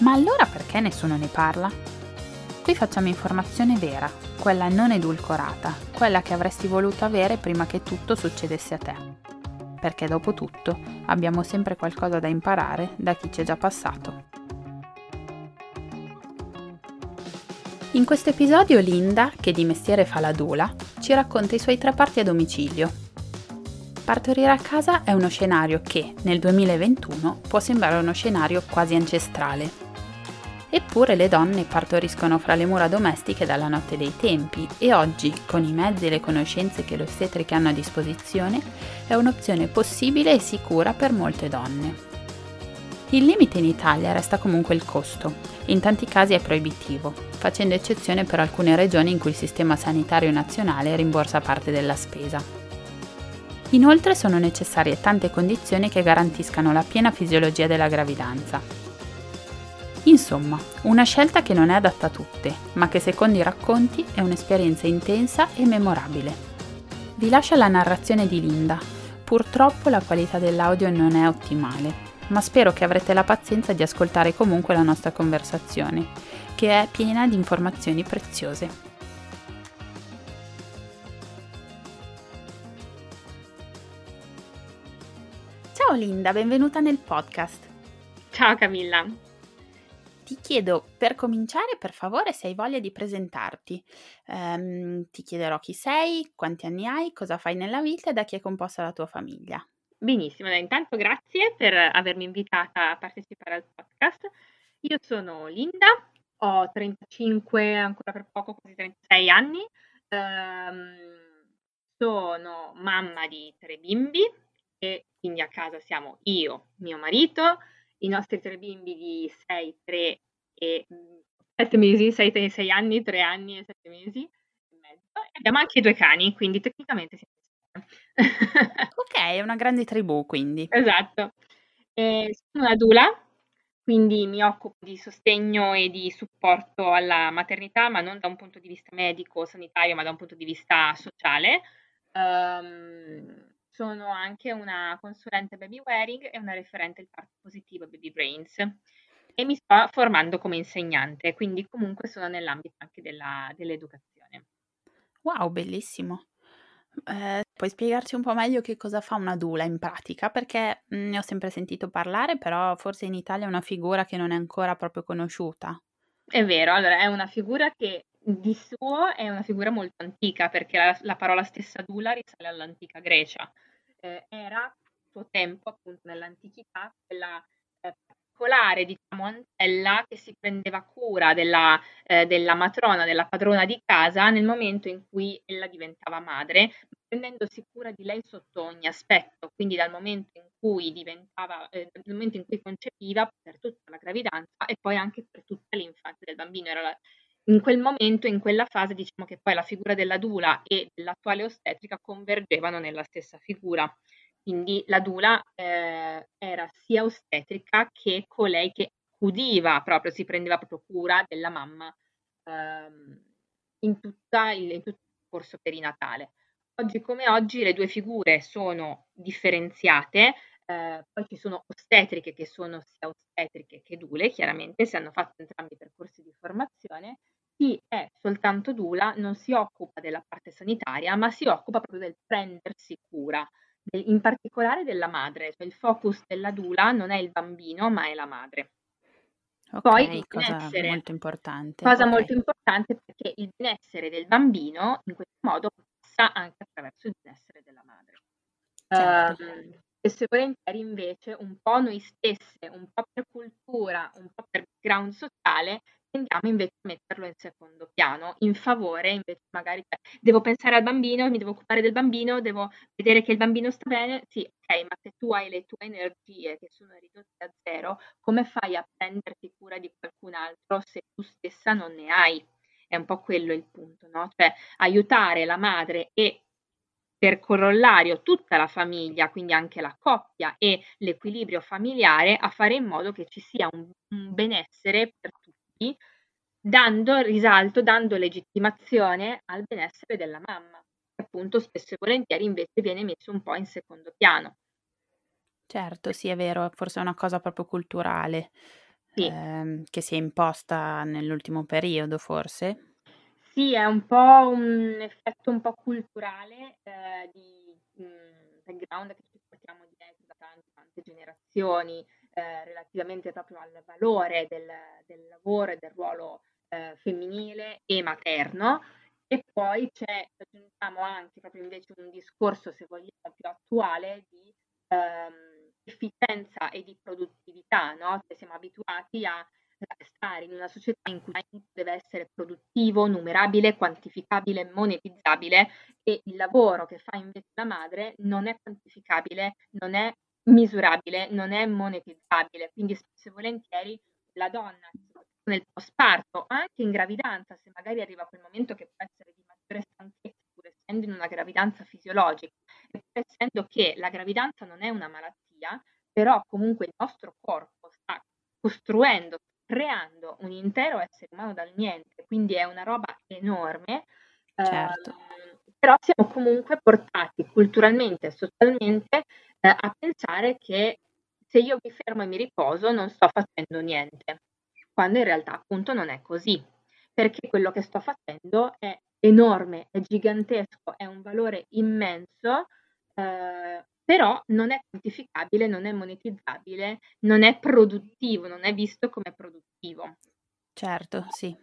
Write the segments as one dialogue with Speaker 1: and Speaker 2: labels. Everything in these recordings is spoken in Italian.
Speaker 1: ma allora perché nessuno ne parla? Qui facciamo informazione vera, quella non edulcorata, quella che avresti voluto avere prima che tutto succedesse a te. Perché dopo tutto abbiamo sempre qualcosa da imparare da chi ci è già passato. In questo episodio Linda, che di mestiere fa la dula, ci racconta i suoi tre parti a domicilio. Partorire a casa è uno scenario che, nel 2021, può sembrare uno scenario quasi ancestrale, Eppure le donne partoriscono fra le mura domestiche dalla notte dei tempi e oggi, con i mezzi e le conoscenze che le ostetriche hanno a disposizione, è un'opzione possibile e sicura per molte donne. Il limite in Italia resta comunque il costo, in tanti casi è proibitivo, facendo eccezione per alcune regioni in cui il sistema sanitario nazionale rimborsa parte della spesa. Inoltre sono necessarie tante condizioni che garantiscano la piena fisiologia della gravidanza, Insomma, una scelta che non è adatta a tutte, ma che secondo i racconti è un'esperienza intensa e memorabile. Vi lascio la narrazione di Linda. Purtroppo la qualità dell'audio non è ottimale, ma spero che avrete la pazienza di ascoltare comunque la nostra conversazione, che è piena di informazioni preziose. Ciao Linda, benvenuta nel podcast.
Speaker 2: Ciao Camilla,
Speaker 1: ti chiedo per cominciare, per favore, se hai voglia di presentarti. Um, ti chiederò chi sei, quanti anni hai, cosa fai nella vita e da chi è composta la tua famiglia.
Speaker 2: Benissimo, intanto grazie per avermi invitata a partecipare al podcast. Io sono Linda, ho 35, ancora per poco, quasi 36 anni. Um, sono mamma di tre bimbi e quindi a casa siamo io, mio marito, i nostri tre bimbi di 6, 3 e 7 mesi, 6, 6 anni, 3 anni e 7 mesi e mezzo. E abbiamo anche due cani, quindi tecnicamente siamo
Speaker 1: Ok, è una grande tribù quindi.
Speaker 2: Esatto. E sono una dula, quindi mi occupo di sostegno e di supporto alla maternità, ma non da un punto di vista medico, sanitario, ma da un punto di vista sociale. Um, sono anche una consulente baby wearing e una referente del parto positivo Baby Brains e mi sto formando come insegnante, quindi comunque sono nell'ambito anche della, dell'educazione.
Speaker 1: Wow, bellissimo. Eh, puoi spiegarci un po' meglio che cosa fa una dula in pratica? Perché mm, ne ho sempre sentito parlare, però forse in Italia è una figura che non è ancora proprio conosciuta.
Speaker 2: È vero, allora è una figura che di suo è una figura molto antica perché la, la parola stessa dula risale all'antica Grecia. Eh, era suo tempo, appunto nell'antichità, quella eh, particolare, diciamo, antella che si prendeva cura della, eh, della matrona, della padrona di casa nel momento in cui ella diventava madre, prendendosi cura di lei sotto ogni aspetto, quindi dal momento in cui diventava, eh, dal momento in cui concepiva per tutta la gravidanza e poi anche per tutta l'infanzia del bambino. Era la, in quel momento, in quella fase, diciamo che poi la figura della dula e dell'attuale ostetrica convergevano nella stessa figura. Quindi la dula eh, era sia ostetrica che colei che accudiva proprio, si prendeva proprio cura della mamma ehm, in, il, in tutto il corso perinatale. Oggi come oggi le due figure sono differenziate, eh, poi ci sono ostetriche che sono sia ostetriche che dule, chiaramente si hanno fatto entrambi i percorsi di formazione chi è soltanto Dula non si occupa della parte sanitaria, ma si occupa proprio del prendersi cura, in particolare della madre, cioè il focus della Dula non è il bambino, ma è la madre.
Speaker 1: Ok, Poi il benessere, molto importante.
Speaker 2: Cosa okay. molto importante perché il benessere del bambino in questo modo passa anche attraverso il benessere della madre. Certo. Um, spesso e volentieri invece un po' noi stesse, un po' per cultura, un po' per background sociale, tendiamo invece a metterlo in secondo piano, in favore invece magari cioè, devo pensare al bambino, mi devo occupare del bambino, devo vedere che il bambino sta bene, sì, ok, ma se tu hai le tue energie che sono ridotte a zero, come fai a prenderti cura di qualcun altro se tu stessa non ne hai? È un po' quello il punto, no? Cioè aiutare la madre e per corollario tutta la famiglia, quindi anche la coppia e l'equilibrio familiare, a fare in modo che ci sia un, un benessere per tutti, dando risalto, dando legittimazione al benessere della mamma, che appunto spesso e volentieri invece viene messo un po' in secondo piano.
Speaker 1: Certo, sì, è vero, forse è una cosa proprio culturale sì. ehm, che si è imposta nell'ultimo periodo, forse.
Speaker 2: Sì, è un po' un effetto un po' culturale, ehm, di, mhmm, background che ci portiamo dietro da tante, tante generazioni, ehm, relativamente proprio al valore del del lavoro e del ruolo, ehm, femminile e materno. E poi c'è aggiungiamo anche proprio invece un discorso, se vogliamo, più attuale di, ehm, efficienza e di produttività, no, cioè siamo abituati a stare in una società in cui deve essere produttivo, numerabile, quantificabile, monetizzabile e il lavoro che fa invece la madre non è quantificabile, non è misurabile, non è monetizzabile. Quindi spesso e volentieri la donna nel postparto, anche in gravidanza, se magari arriva quel momento che può essere di maggiore stanchezza, pur essendo in una gravidanza fisiologica, e pur essendo che la gravidanza non è una malattia, però comunque il nostro corpo sta costruendo, creando un intero essere umano dal niente, quindi è una roba enorme.
Speaker 1: Certo.
Speaker 2: Eh, però siamo comunque portati culturalmente e socialmente eh, a pensare che se io mi fermo e mi riposo non sto facendo niente, quando in realtà appunto non è così, perché quello che sto facendo è enorme, è gigantesco, è un valore immenso, eh, però non è quantificabile, non è monetizzabile, non è produttivo, non è visto come produttivo.
Speaker 1: Certo, sì,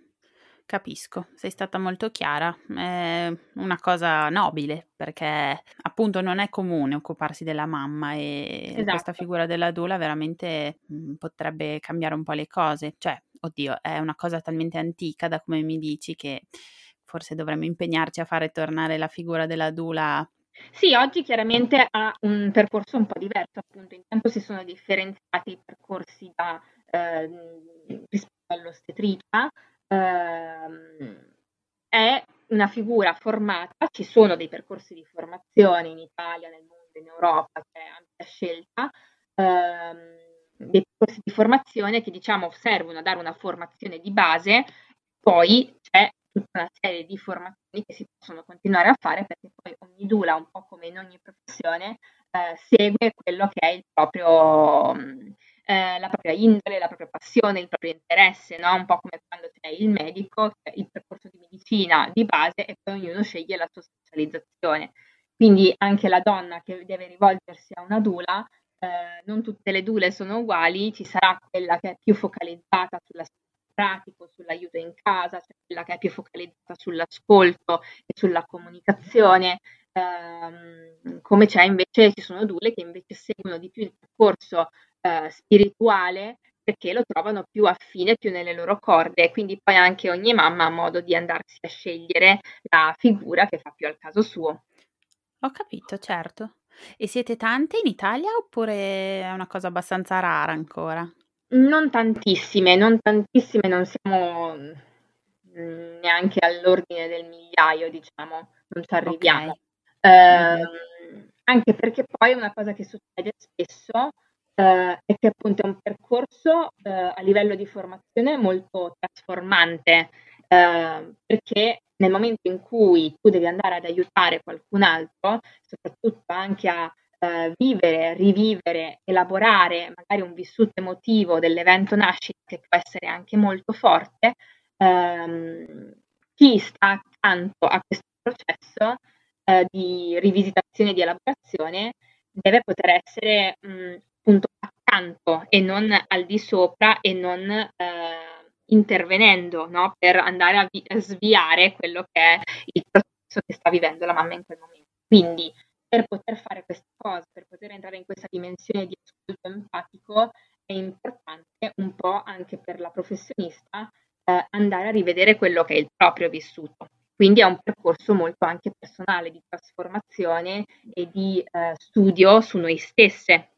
Speaker 1: capisco, sei stata molto chiara, è una cosa nobile perché appunto non è comune occuparsi della mamma e esatto. questa figura della dula veramente mh, mm, potrebbe cambiare un po' le cose, cioè, oddio, è una cosa talmente antica da come mi dici che forse dovremmo impegnarci a fare tornare la figura della dula
Speaker 2: sì, oggi chiaramente ha un percorso un po' diverso, appunto, intanto si sono differenziati i percorsi da, ehm, rispetto all'ostetricia, ehm, è una figura formata, ci sono dei percorsi di formazione in Italia, nel mondo, in Europa, c'è ampia scelta, ehm, dei percorsi di formazione che diciamo servono a dare una formazione di base, poi tutta una serie di formazioni che si possono continuare a fare perché poi ogni dula, un po' come in ogni professione, eh, segue quello che è il proprio, mm, eh, la propria indole, la propria passione, il proprio interesse, no? un po' come quando sei il medico, cioè il percorso di medicina di base e poi ognuno sceglie la sua specializzazione. Quindi anche la donna che deve rivolgersi a una dula eh, non tutte le dule sono uguali, ci sarà quella che è più focalizzata sulla pratico, sull'aiuto in casa, cioè quella che è più focalizzata sull'ascolto e sulla comunicazione, ehm, come c'è invece, ci sono due che invece seguono di più il percorso eh, spirituale perché lo trovano più affine, più nelle loro corde, quindi poi anche ogni mamma ha modo di andarsi a scegliere la figura che fa più al caso suo.
Speaker 1: Ho capito, certo. E siete tante in Italia oppure è una cosa abbastanza rara ancora?
Speaker 2: Non tantissime, non tantissime, non siamo, mhmm, neanche all'ordine del migliaio, diciamo, non ci arriviamo. Okay. Ehm, anche perché poi una cosa che succede spesso, ehm, è che appunto è un percorso, ehm, a livello di formazione molto trasformante, ehm, perché nel momento in cui tu devi andare ad aiutare qualcun altro, soprattutto anche a eh, vivere, rivivere, elaborare magari un vissuto emotivo dell'evento nascita che può essere anche molto forte, ehm, chi sta accanto a questo processo eh, di rivisitazione e di elaborazione deve poter essere mh, appunto accanto e non al di sopra e non eh, intervenendo no? per andare a, vi- a sviare quello che è il processo che sta vivendo la mamma in quel momento. Quindi per poter fare questa cosa, per poter entrare in questa dimensione di ascolto empatico, è importante un po' anche per la professionista eh, andare a rivedere quello che è il proprio vissuto. Quindi è un percorso molto anche personale di trasformazione e di eh, studio su noi stesse.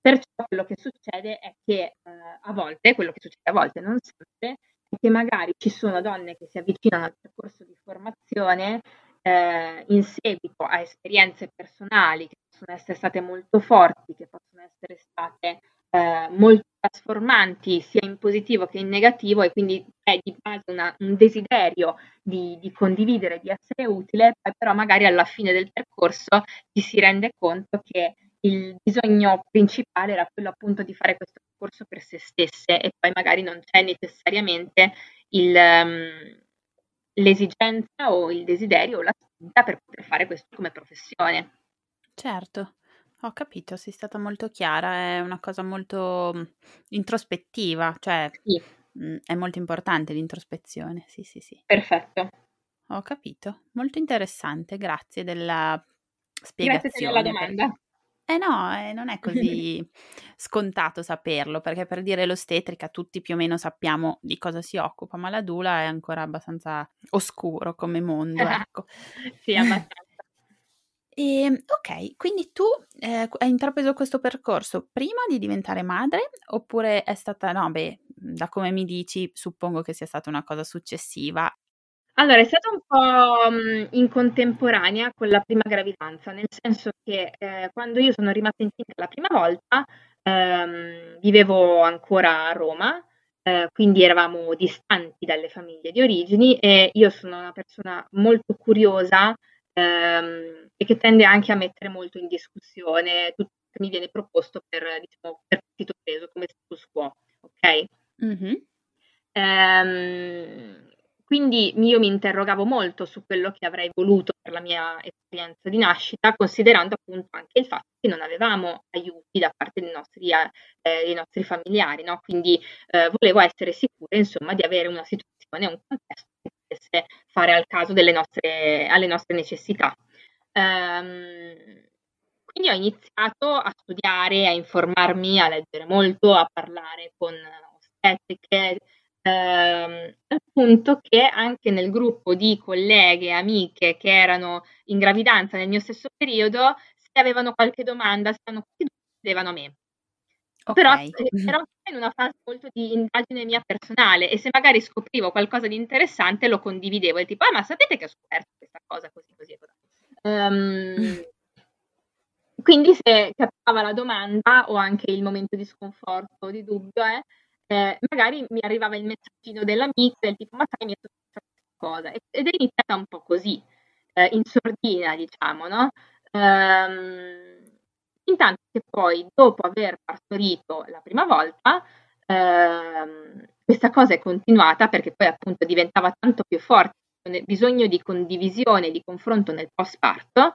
Speaker 2: Perciò quello che succede è che eh, a volte, quello che succede a volte, non sempre, è che magari ci sono donne che si avvicinano al percorso di formazione eh, in seguito a esperienze personali che possono essere state molto forti, che possono essere state eh, molto trasformanti sia in positivo che in negativo e quindi è di base una, un desiderio di, di, condividere, di essere utile, però magari alla fine del percorso ci si rende conto che il bisogno principale era quello appunto di fare questo percorso per se stesse e poi magari non c'è necessariamente il, um, l'esigenza o il desiderio o la spinta per poter fare questo come professione.
Speaker 1: Certo. Ho capito, sei stata molto chiara, è una cosa molto mhmm, introspettiva, cioè
Speaker 2: Sì.
Speaker 1: mhmm, è molto importante l'introspezione, sì, sì, sì.
Speaker 2: Perfetto.
Speaker 1: Ho capito, molto interessante, grazie della
Speaker 2: Grazie te della
Speaker 1: spiegazione
Speaker 2: domanda.
Speaker 1: Eh no, eh, non è così scontato saperlo, perché per dire l'ostetrica tutti più o meno sappiamo di cosa si occupa, ma la dula è ancora abbastanza oscuro come mondo, ecco.
Speaker 2: Sì, abbastanza.
Speaker 1: Ehm, ok, quindi tu, ehm, hai intrapreso questo percorso prima di diventare madre oppure è stata no beh, da come mi dici suppongo che sia stata una cosa successiva.
Speaker 2: Allora, è stata un po', mhmm, in contemporanea con la prima gravidanza, nel senso che, ehm, quando io sono rimasta incinta la prima volta, ehm, vivevo ancora a Roma, ehm, quindi eravamo distanti dalle famiglie di origini e io sono una persona molto curiosa ehm, e che tende anche a mettere molto in discussione tutto che mi viene proposto per, diciamo, per partito preso come status quo, ok?
Speaker 1: Mm-hmm.
Speaker 2: Ehm, quindi io mi interrogavo molto su quello che avrei voluto per la mia esperienza di nascita, considerando appunto anche il fatto che non avevamo aiuti da parte dei nostri, eh, dei nostri familiari, no? quindi eh, volevo essere sicura insomma di avere una situazione, un contesto che potesse fare al caso delle nostre, alle nostre necessità. Um, quindi ho iniziato a studiare, a informarmi, a leggere molto, a parlare con ostetriche, ehm, al punto che anche nel gruppo di colleghe amiche che erano in gravidanza nel mio stesso periodo, se avevano qualche domanda, se avevano qualche domanda, chiedevano a me. Okay. Però ero in una fase molto di indagine mia personale e se magari scoprivo qualcosa di interessante lo condividevo, e tipo, ah ma sapete che ho scoperto questa cosa così così e così. Um, quindi se capitava la domanda o anche il momento di sconforto o di dubbio, eh, eh, magari mi arrivava il messaggino dell'amica del tipo ma sai mi è successa questa cosa ed è iniziata un po' così, eh, in sordina diciamo, no? Um, intanto che poi dopo aver partorito la prima volta ehm, questa cosa è continuata perché poi appunto diventava tanto più forte bisogno di condivisione, di confronto nel post parto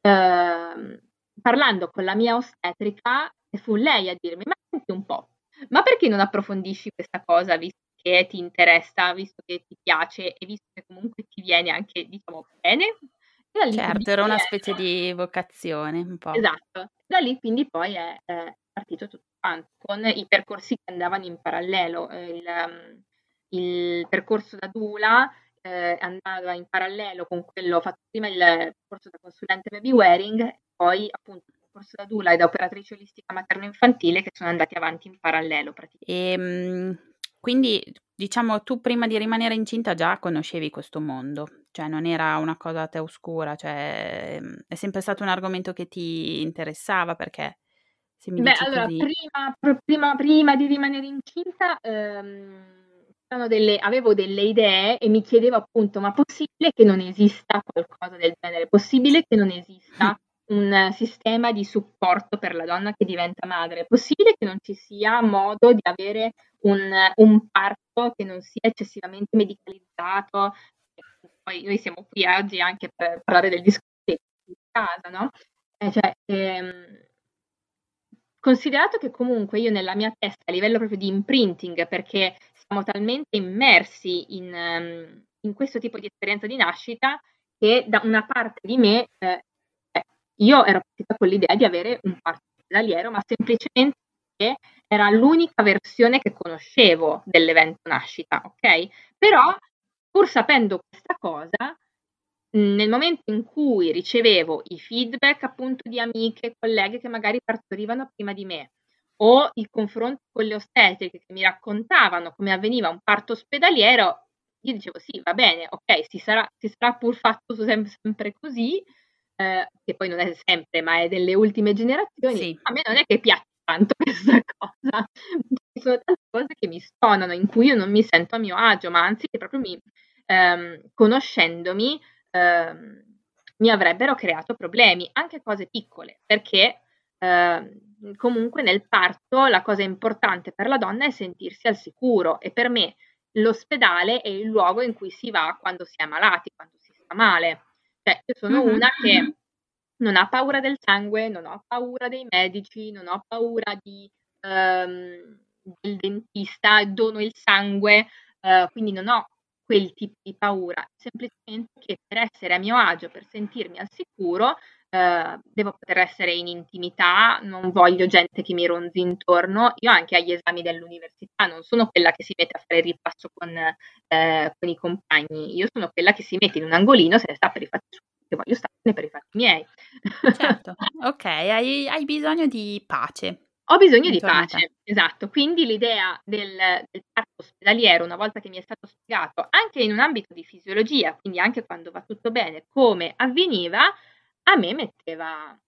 Speaker 2: ehm, parlando con la mia ostetrica fu lei a dirmi ma senti un po' ma perché non approfondisci questa cosa visto che ti interessa, visto che ti piace e visto che comunque ti viene anche, diciamo, bene?
Speaker 1: certo, era una specie di vocazione, un po'.
Speaker 2: Esatto. Da lì quindi poi è, è partito tutto quanto, con i percorsi che andavano in parallelo. Il, um, il percorso da Dula eh, andava in parallelo con quello fatto prima il percorso da consulente baby wearing, poi appunto percorso da Dula e da operatrice olistica materno-infantile che sono andati avanti in parallelo praticamente.
Speaker 1: E, ehm, quindi diciamo tu prima di rimanere incinta già conoscevi questo mondo, cioè non era una cosa a te oscura, cioè ehm, è sempre stato un argomento che ti interessava perché se mi
Speaker 2: Beh, allora, prima, prima, prima di rimanere incinta ehm, delle, avevo delle idee e mi chiedevo appunto, ma possibile che non esista qualcosa del genere? Possibile che non esista un sistema di supporto per la donna che diventa madre? È possibile che non ci sia modo di avere un, un parto che non sia eccessivamente medicalizzato? Poi noi siamo qui oggi anche per parlare del discorso di casa, no? Eh, cioè, ehm, considerato che comunque io nella mia testa a livello proprio di imprinting, perché siamo talmente immersi in, um, in questo tipo di esperienza di nascita, che da una parte di me eh, io ero partita con l'idea di avere un parto ospedaliero, ma semplicemente era l'unica versione che conoscevo dell'evento nascita, ok? Però, pur sapendo questa cosa, nel momento in cui ricevevo i feedback appunto di amiche colleghe che magari partorivano prima di me o il confronto con le ostetriche che mi raccontavano come avveniva un parto ospedaliero, io dicevo sì, va bene, ok, si sarà, si sarà pur fatto sempre così, eh, che poi non è sempre, ma è delle ultime generazioni, sì. a me non è che piace tanto questa cosa. Ci sono tante cose che mi stonano, in cui io non mi sento a mio agio, ma anzi che proprio mi, ehm, conoscendomi, ehm, mi avrebbero creato problemi, anche cose piccole, perché ehm, comunque nel parto la cosa importante per la donna è sentirsi al sicuro e per me l'ospedale è il luogo in cui si va quando si è malati, quando si sta male. Cioè, io sono mm-hmm. una che non ha paura del sangue, non ho paura dei medici, non ho paura di, ehm, del dentista, dono il sangue, eh, quindi non ho quel tipo di paura, semplicemente che per essere a mio agio, per sentirmi al sicuro, eh, devo poter essere in intimità, non voglio gente che mi ronzi intorno. Io anche agli esami dell'università non sono quella che si mette a fare il ripasso con, eh, con i compagni, io sono quella che si mette in un angolino se ne sta per i fatti suoi che voglio starne per i fatti miei.
Speaker 1: Certo, ok, hai, hai bisogno di pace.
Speaker 2: Ho bisogno di pace, esatto. Quindi l'idea del, del, parto ospedaliero, una volta che mi è stato spiegato, anche in un ambito di fisiologia, quindi anche quando va tutto bene, come avveniva, a me metteva,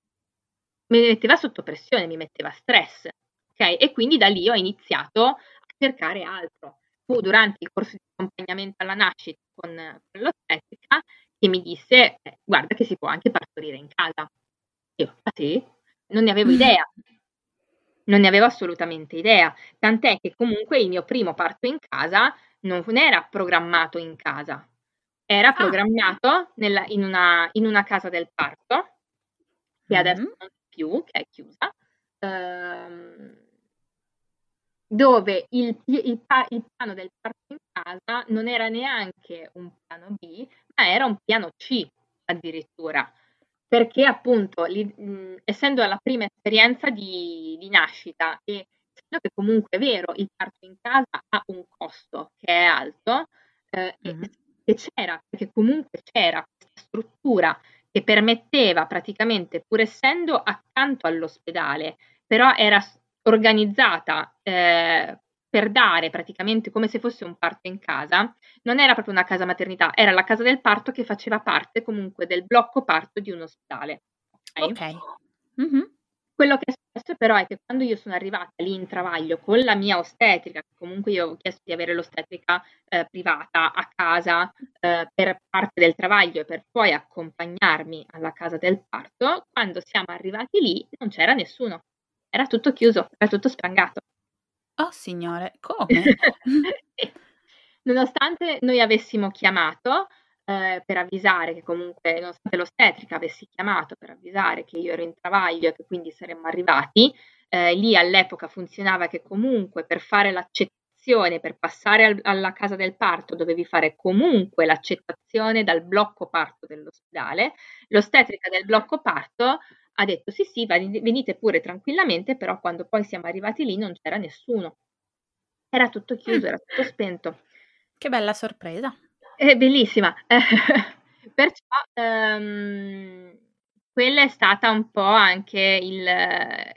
Speaker 2: mi metteva sotto pressione, mi metteva stress. Okay? E quindi da lì ho iniziato a cercare altro. Fu durante il corso di accompagnamento alla nascita con, con l'ostetrica che mi disse, eh, guarda che si può anche partorire in casa. Io, ah sì? Non ne avevo mm. idea. Non ne avevo assolutamente idea. Tant'è che comunque il mio primo parto in casa non era programmato in casa. Era ah. programmato nella, in, una, in, una, casa del parto, che adesso mm-hmm. non c'è più, che è chiusa. Ehm, dove il, il, il, piano del parto in casa non era neanche un piano B, ma era un piano C addirittura, perché appunto, li, mh, essendo la prima esperienza di, di nascita e essendo che comunque è vero, il parto in casa ha un costo che è alto, eh, mm-hmm. E, c'era, perché comunque c'era questa struttura che permetteva praticamente, pur essendo accanto all'ospedale, però era organizzata eh, per dare praticamente come se fosse un parto in casa, non era proprio una casa maternità, era la casa del parto che faceva parte comunque del blocco parto di un ospedale.
Speaker 1: Ok. okay. Mm-hmm.
Speaker 2: Quello che è successo però è che quando io sono arrivata lì in travaglio con la mia ostetrica, che comunque io ho chiesto di avere l'ostetrica eh, privata a casa eh, per parte del travaglio e per poi accompagnarmi alla casa del parto, quando siamo arrivati lì non c'era nessuno era tutto chiuso, era tutto sprangato.
Speaker 1: Oh signore, come?
Speaker 2: Nonostante noi avessimo chiamato eh, per avvisare che comunque, nonostante l'ostetrica avessi chiamato per avvisare che io ero in travaglio e che quindi saremmo arrivati, eh, lì all'epoca funzionava che comunque per fare l'accettazione, per passare al, alla casa del parto, dovevi fare comunque l'accettazione dal blocco parto dell'ospedale. L'ostetrica del blocco parto ha detto sì sì, venite pure tranquillamente, però quando poi siamo arrivati lì non c'era nessuno. Era tutto chiuso, era tutto spento.
Speaker 1: Che bella sorpresa.
Speaker 2: È bellissima. Perciò um, quella è stata un po' anche il,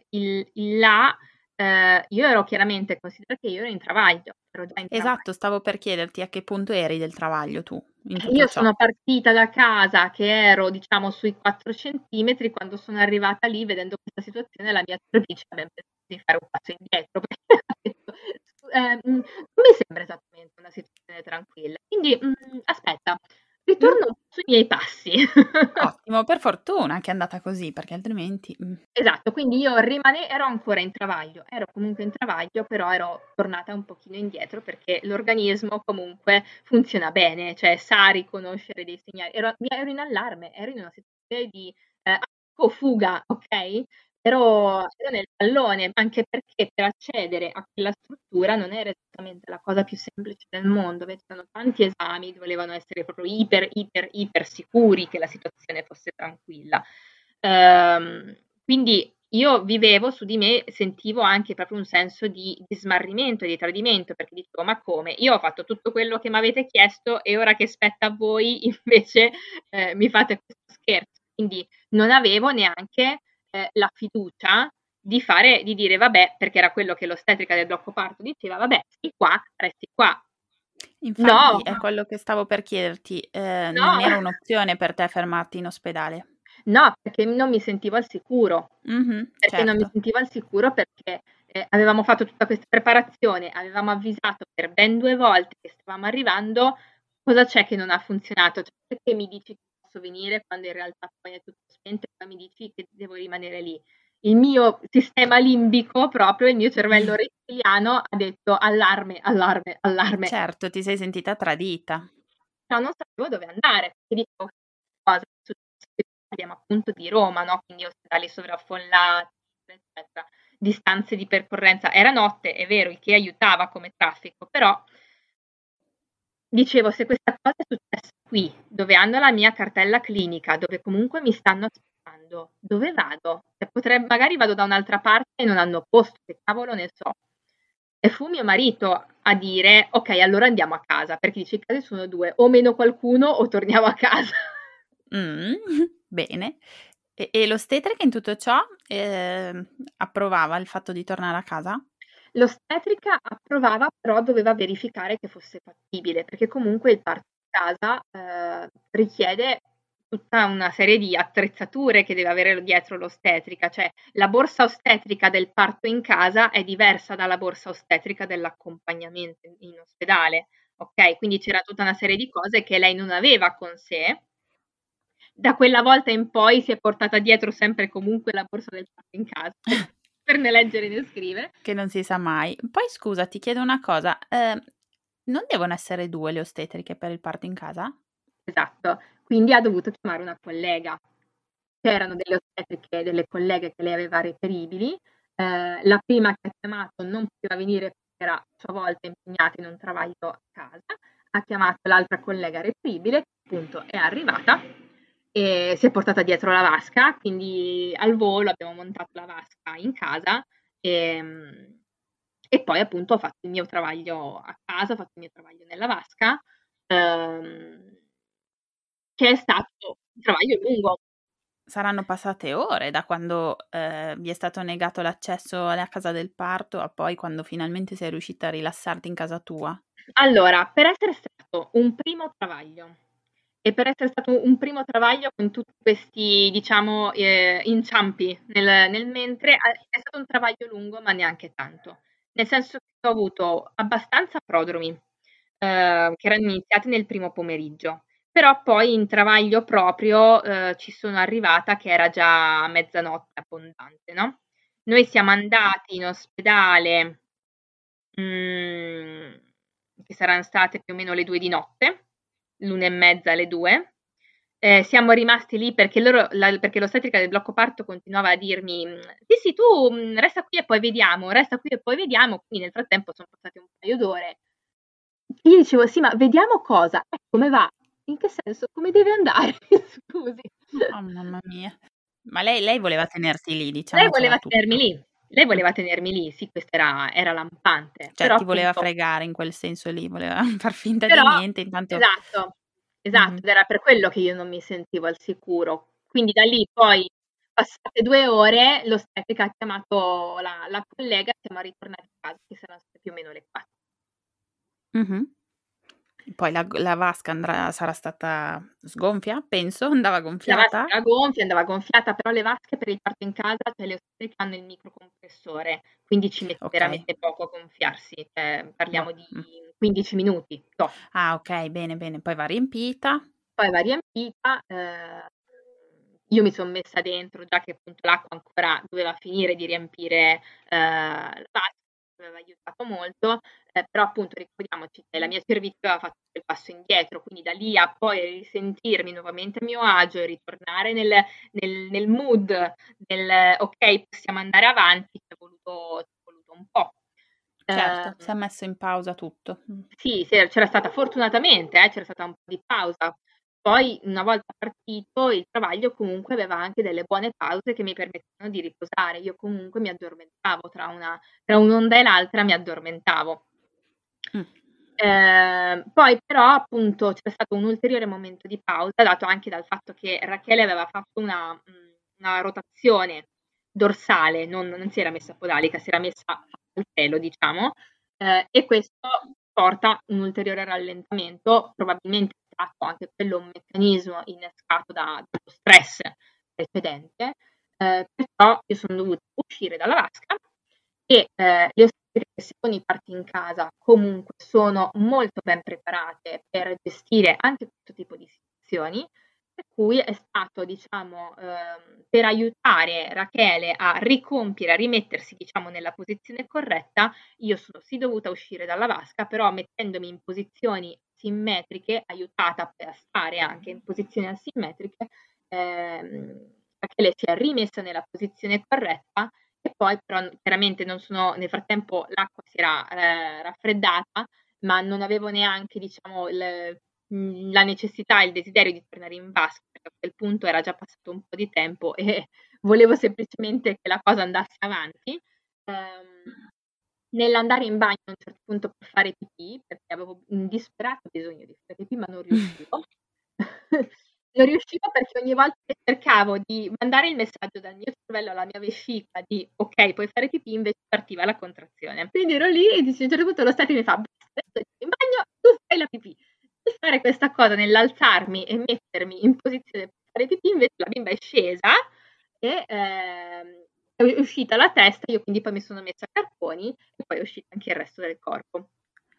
Speaker 2: il, il là. Uh, io ero chiaramente, considerato che io ero in travaglio. Ero in
Speaker 1: esatto, travaglio. stavo per chiederti a che punto eri del travaglio tu.
Speaker 2: Io ciò. sono partita da casa che ero, diciamo, sui 4 centimetri, quando sono arrivata lì, vedendo questa situazione, la mia attrice aveva pensato di fare un passo indietro, perché ha detto, eh, non mi sembra esattamente una situazione tranquilla. Quindi, mh, mm, aspetta, ritorno mm. sui miei passi.
Speaker 1: Ottimo, per fortuna che è andata così, perché altrimenti...
Speaker 2: Mm. Esatto, quindi io rimane, ero ancora in travaglio, ero comunque in travaglio, però ero tornata un pochino indietro perché l'organismo comunque funziona bene, cioè sa riconoscere dei segnali. Ero, ero in allarme, ero in una situazione di eh, fuga, ok? Ero, ero nel pallone, anche perché per accedere a quella struttura non era esattamente la cosa più semplice del mondo, c'erano tanti esami, volevano essere proprio iper, iper, iper sicuri che la situazione fosse tranquilla. Ehm, quindi io vivevo su di me, sentivo anche proprio un senso di, di smarrimento e di tradimento, perché dicevo, ma come? Io ho fatto tutto quello che mi avete chiesto e ora che spetta a voi invece eh, mi fate questo scherzo. Quindi non avevo neanche eh, la fiducia di fare, di dire vabbè, perché era quello che l'ostetrica del blocco parto diceva, vabbè, stai qua, resti qua.
Speaker 1: Infatti no. è quello che stavo per chiederti, eh, no. non era un'opzione per te fermarti in ospedale?
Speaker 2: No, perché non mi sentivo al sicuro.
Speaker 1: Mm-hmm,
Speaker 2: perché certo. non mi certo. sentivo al sicuro perché eh, avevamo fatto tutta questa preparazione, avevamo avvisato per ben due volte che stavamo arrivando, cosa c'è che non ha funzionato? Cioè, perché mi dici che posso venire quando in realtà poi è tutto poi mi dici che devo rimanere lì? Il mio sistema limbico, proprio il mio cervello rettiliano, ha detto allarme, allarme, allarme.
Speaker 1: Certo, ti sei sentita tradita.
Speaker 2: No, non sapevo dove andare. Ti dico cosa parliamo appunto di Roma, no? quindi ospedali sovraffollati, eccetera, distanze di percorrenza. Era notte, è vero, il che aiutava come traffico, però dicevo, se questa cosa è successa qui, dove hanno la mia cartella clinica, dove comunque mi stanno aspettando, dove vado? Cioè, potrei, magari vado da un'altra parte e non hanno posto, che cavolo ne so. E fu mio marito a dire, ok, allora andiamo a casa, perché dice, i casi sono due, o meno qualcuno o torniamo a casa.
Speaker 1: Mm. Bene. E, e l'ostetrica in tutto ciò eh, approvava il fatto di tornare a casa?
Speaker 2: L'ostetrica approvava, però doveva verificare che fosse fattibile, perché comunque il parto casa eh, richiede tutta una serie di attrezzature che deve avere dietro l'ostetrica, cioè la borsa ostetrica del parto in casa è diversa dalla borsa ostetrica dell'accompagnamento in ospedale, ok? Quindi c'era tutta una serie di cose che lei non aveva con sé da quella volta in poi si è portata dietro sempre comunque la borsa del parto in casa per ne leggere ne scrivere.
Speaker 1: Che non si sa mai. Poi scusa, ti chiedo una cosa, eh, non devono essere due le ostetriche per il parto in casa?
Speaker 2: Esatto, quindi ha dovuto chiamare una collega. C'erano delle ostetriche, delle colleghe che lei aveva reperibili. Eh, la prima che ha chiamato non poteva venire perché era a sua volta impegnata in un travaglio a casa. Ha chiamato l'altra collega reperibile, appunto è arrivata e si è portata dietro la vasca, quindi al volo abbiamo montato la vasca in casa e, ehm, e poi appunto ho fatto il mio travaglio a casa, ho fatto il mio travaglio nella vasca, ehm, che è stato un travaglio lungo.
Speaker 1: Saranno passate ore da quando eh, vi è stato negato l'accesso alla casa del parto a poi quando finalmente sei riuscita a rilassarti in casa tua?
Speaker 2: Allora, per essere stato un primo travaglio e per essere stato un primo travaglio con tutti questi, diciamo, eh, inciampi nel, nel mentre, è stato un travaglio lungo, ma neanche tanto. Nel senso che ho avuto abbastanza prodromi, eh, che erano iniziati nel primo pomeriggio, però poi in travaglio proprio eh, ci sono arrivata che era già mezzanotte abbondante, no? Noi siamo andati in ospedale, mh, mm, che saranno state più o meno le due di notte, l'una e mezza alle due. Eh, siamo rimasti lì perché, loro, la, perché l'ostetrica del blocco parto continuava a dirmi sì sì tu mm, resta qui e poi vediamo, resta qui e poi vediamo, quindi nel frattempo sono passate un paio d'ore. Io dicevo sì ma vediamo cosa, eh, come va, in che senso, come deve andare, scusi.
Speaker 1: Oh mamma mia, ma lei, lei voleva tenersi lì diciamo.
Speaker 2: Lei voleva tenermi lì, lei voleva tenermi lì, sì, questo era, era lampante.
Speaker 1: Cioè,
Speaker 2: però,
Speaker 1: ti voleva appunto, fregare in quel senso lì, voleva far finta però, di niente. Intanto...
Speaker 2: Esatto, esatto, mm. ed era per quello che io non mi sentivo al sicuro. Quindi da lì poi, passate due ore, l'ostetrica ha chiamato la, la collega e siamo ritornati a casa, che saranno state più o meno le quattro.
Speaker 1: Mm-hmm. Poi la, la vasca andrà, sarà stata sgonfia, penso, andava gonfiata.
Speaker 2: La vasca gonfia, andava gonfiata, però le vasche per il parto in casa, cioè le ostetriche hanno il microcompressore, quindi ci mette okay. veramente poco a gonfiarsi, cioè, parliamo no. di 15 minuti. No.
Speaker 1: Ah, ok, bene, bene. Poi va riempita.
Speaker 2: Poi va riempita. Eh, io mi sono messa dentro, già che appunto l'acqua ancora doveva finire di riempire eh, la vasca, mi aveva aiutato molto, eh, però appunto ricordiamoci che la mia cervice aveva fatto il passo indietro, quindi da lì a poi risentirmi nuovamente a mio agio e ritornare nel, nel, nel mood del ok, possiamo andare avanti, ci è voluto, ci è voluto un po'.
Speaker 1: Certo, eh, si è messo in pausa tutto.
Speaker 2: Sì, c'era stata fortunatamente, eh, c'era stata un po' di pausa, poi una volta partito il travaglio comunque aveva anche delle buone pause che mi permettevano di riposare. Io comunque mi addormentavo tra, una, tra un'onda e l'altra, mi addormentavo. Mm. Eh, poi però appunto c'è stato un ulteriore momento di pausa dato anche dal fatto che Rachele aveva fatto una, mm, una rotazione dorsale, non, non, si era messa podalica, si era messa al pelo diciamo, eh, e questo porta un ulteriore rallentamento, probabilmente è stato anche quello un meccanismo innescato da, dallo stress precedente, eh, perciò io sono dovuta uscire dalla vasca e eh, le ostetriche i parti in casa comunque sono molto ben preparate per gestire anche questo tipo di situazioni, per cui è stato, diciamo, eh, per aiutare Rachele a ricompiere, a rimettersi, diciamo, nella posizione corretta, io sono sì dovuta uscire dalla vasca, però mettendomi in posizioni simmetriche, aiutata a stare anche in posizioni asimmetriche, ehm, Rachele si è rimessa nella posizione corretta e poi però chiaramente non sono, nel frattempo l'acqua si era eh, raffreddata, ma non avevo neanche diciamo, il, mhmm, la necessità e il desiderio di tornare in vasca, perché a quel punto era già passato un po' di tempo e volevo semplicemente che la cosa andasse avanti. Um, nell'andare in bagno a un certo punto per fare pipì, perché avevo un disperato bisogno di fare pipì, ma non riuscivo. non riuscivo perché ogni volta che cercavo di mandare il messaggio dal mio cervello alla mia vescica di ok, puoi fare pipì, invece partiva la contrazione. Quindi ero lì e a un certo punto lo stato mi fa, adesso in bagno, tu fai la pipì. Per fare questa cosa nell'alzarmi e mettermi in posizione per fare pipì, invece la bimba è scesa e ehm, è uscita la testa, io quindi poi mi sono messa a carponi e poi è uscito anche il resto del corpo.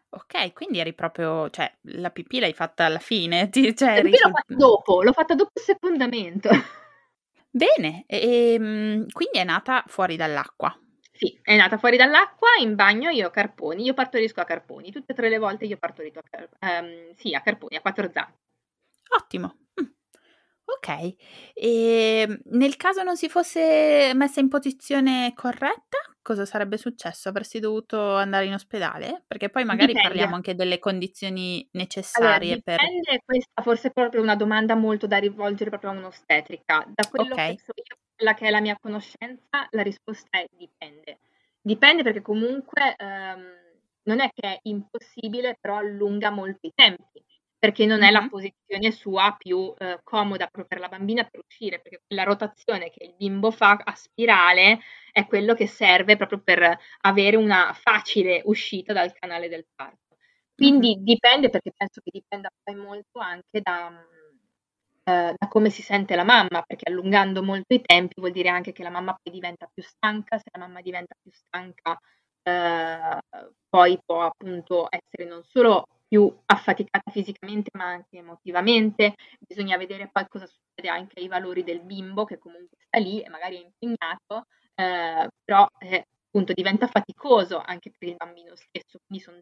Speaker 1: Ok, quindi eri proprio, cioè, la pipì l'hai fatta alla fine? Ti, cioè,
Speaker 2: la pipì l'ho fatta dopo, l'ho fatta dopo il secondamento.
Speaker 1: Bene, e, ehm, quindi è nata fuori dall'acqua.
Speaker 2: Sì, è nata fuori dall'acqua, in bagno io carponi, io partorisco a carponi, tutte e tre le volte io ho partorito a, car- um, sì, a carponi, a quattro zampe.
Speaker 1: Ottimo. Mm. Ok, e ehm, nel caso non si fosse messa in posizione corretta, cosa sarebbe successo? Avresti dovuto andare in ospedale? Perché poi magari dipende. parliamo anche delle condizioni necessarie
Speaker 2: allora, dipende, per... questa forse è proprio una domanda molto da rivolgere proprio a un'ostetrica. Da quello okay. che so io, quella che è la mia conoscenza, la risposta è dipende. Dipende perché comunque um, non è che è impossibile, però allunga molto i tempi perché non è la posizione sua più eh, comoda proprio per la bambina per uscire, perché la rotazione che il bimbo fa a spirale è quello che serve proprio per avere una facile uscita dal canale del parto. Quindi dipende, perché penso che dipenda poi molto anche da, eh, da, come si sente la mamma, perché allungando molto i tempi vuol dire anche che la mamma poi diventa più stanca, se la mamma diventa più stanca eh, poi può appunto essere non solo più affaticata fisicamente ma anche emotivamente, bisogna vedere poi cosa succede anche ai valori del bimbo che comunque sta lì e magari è impegnato, eh, però eh, appunto diventa faticoso anche per il bambino stesso, quindi sono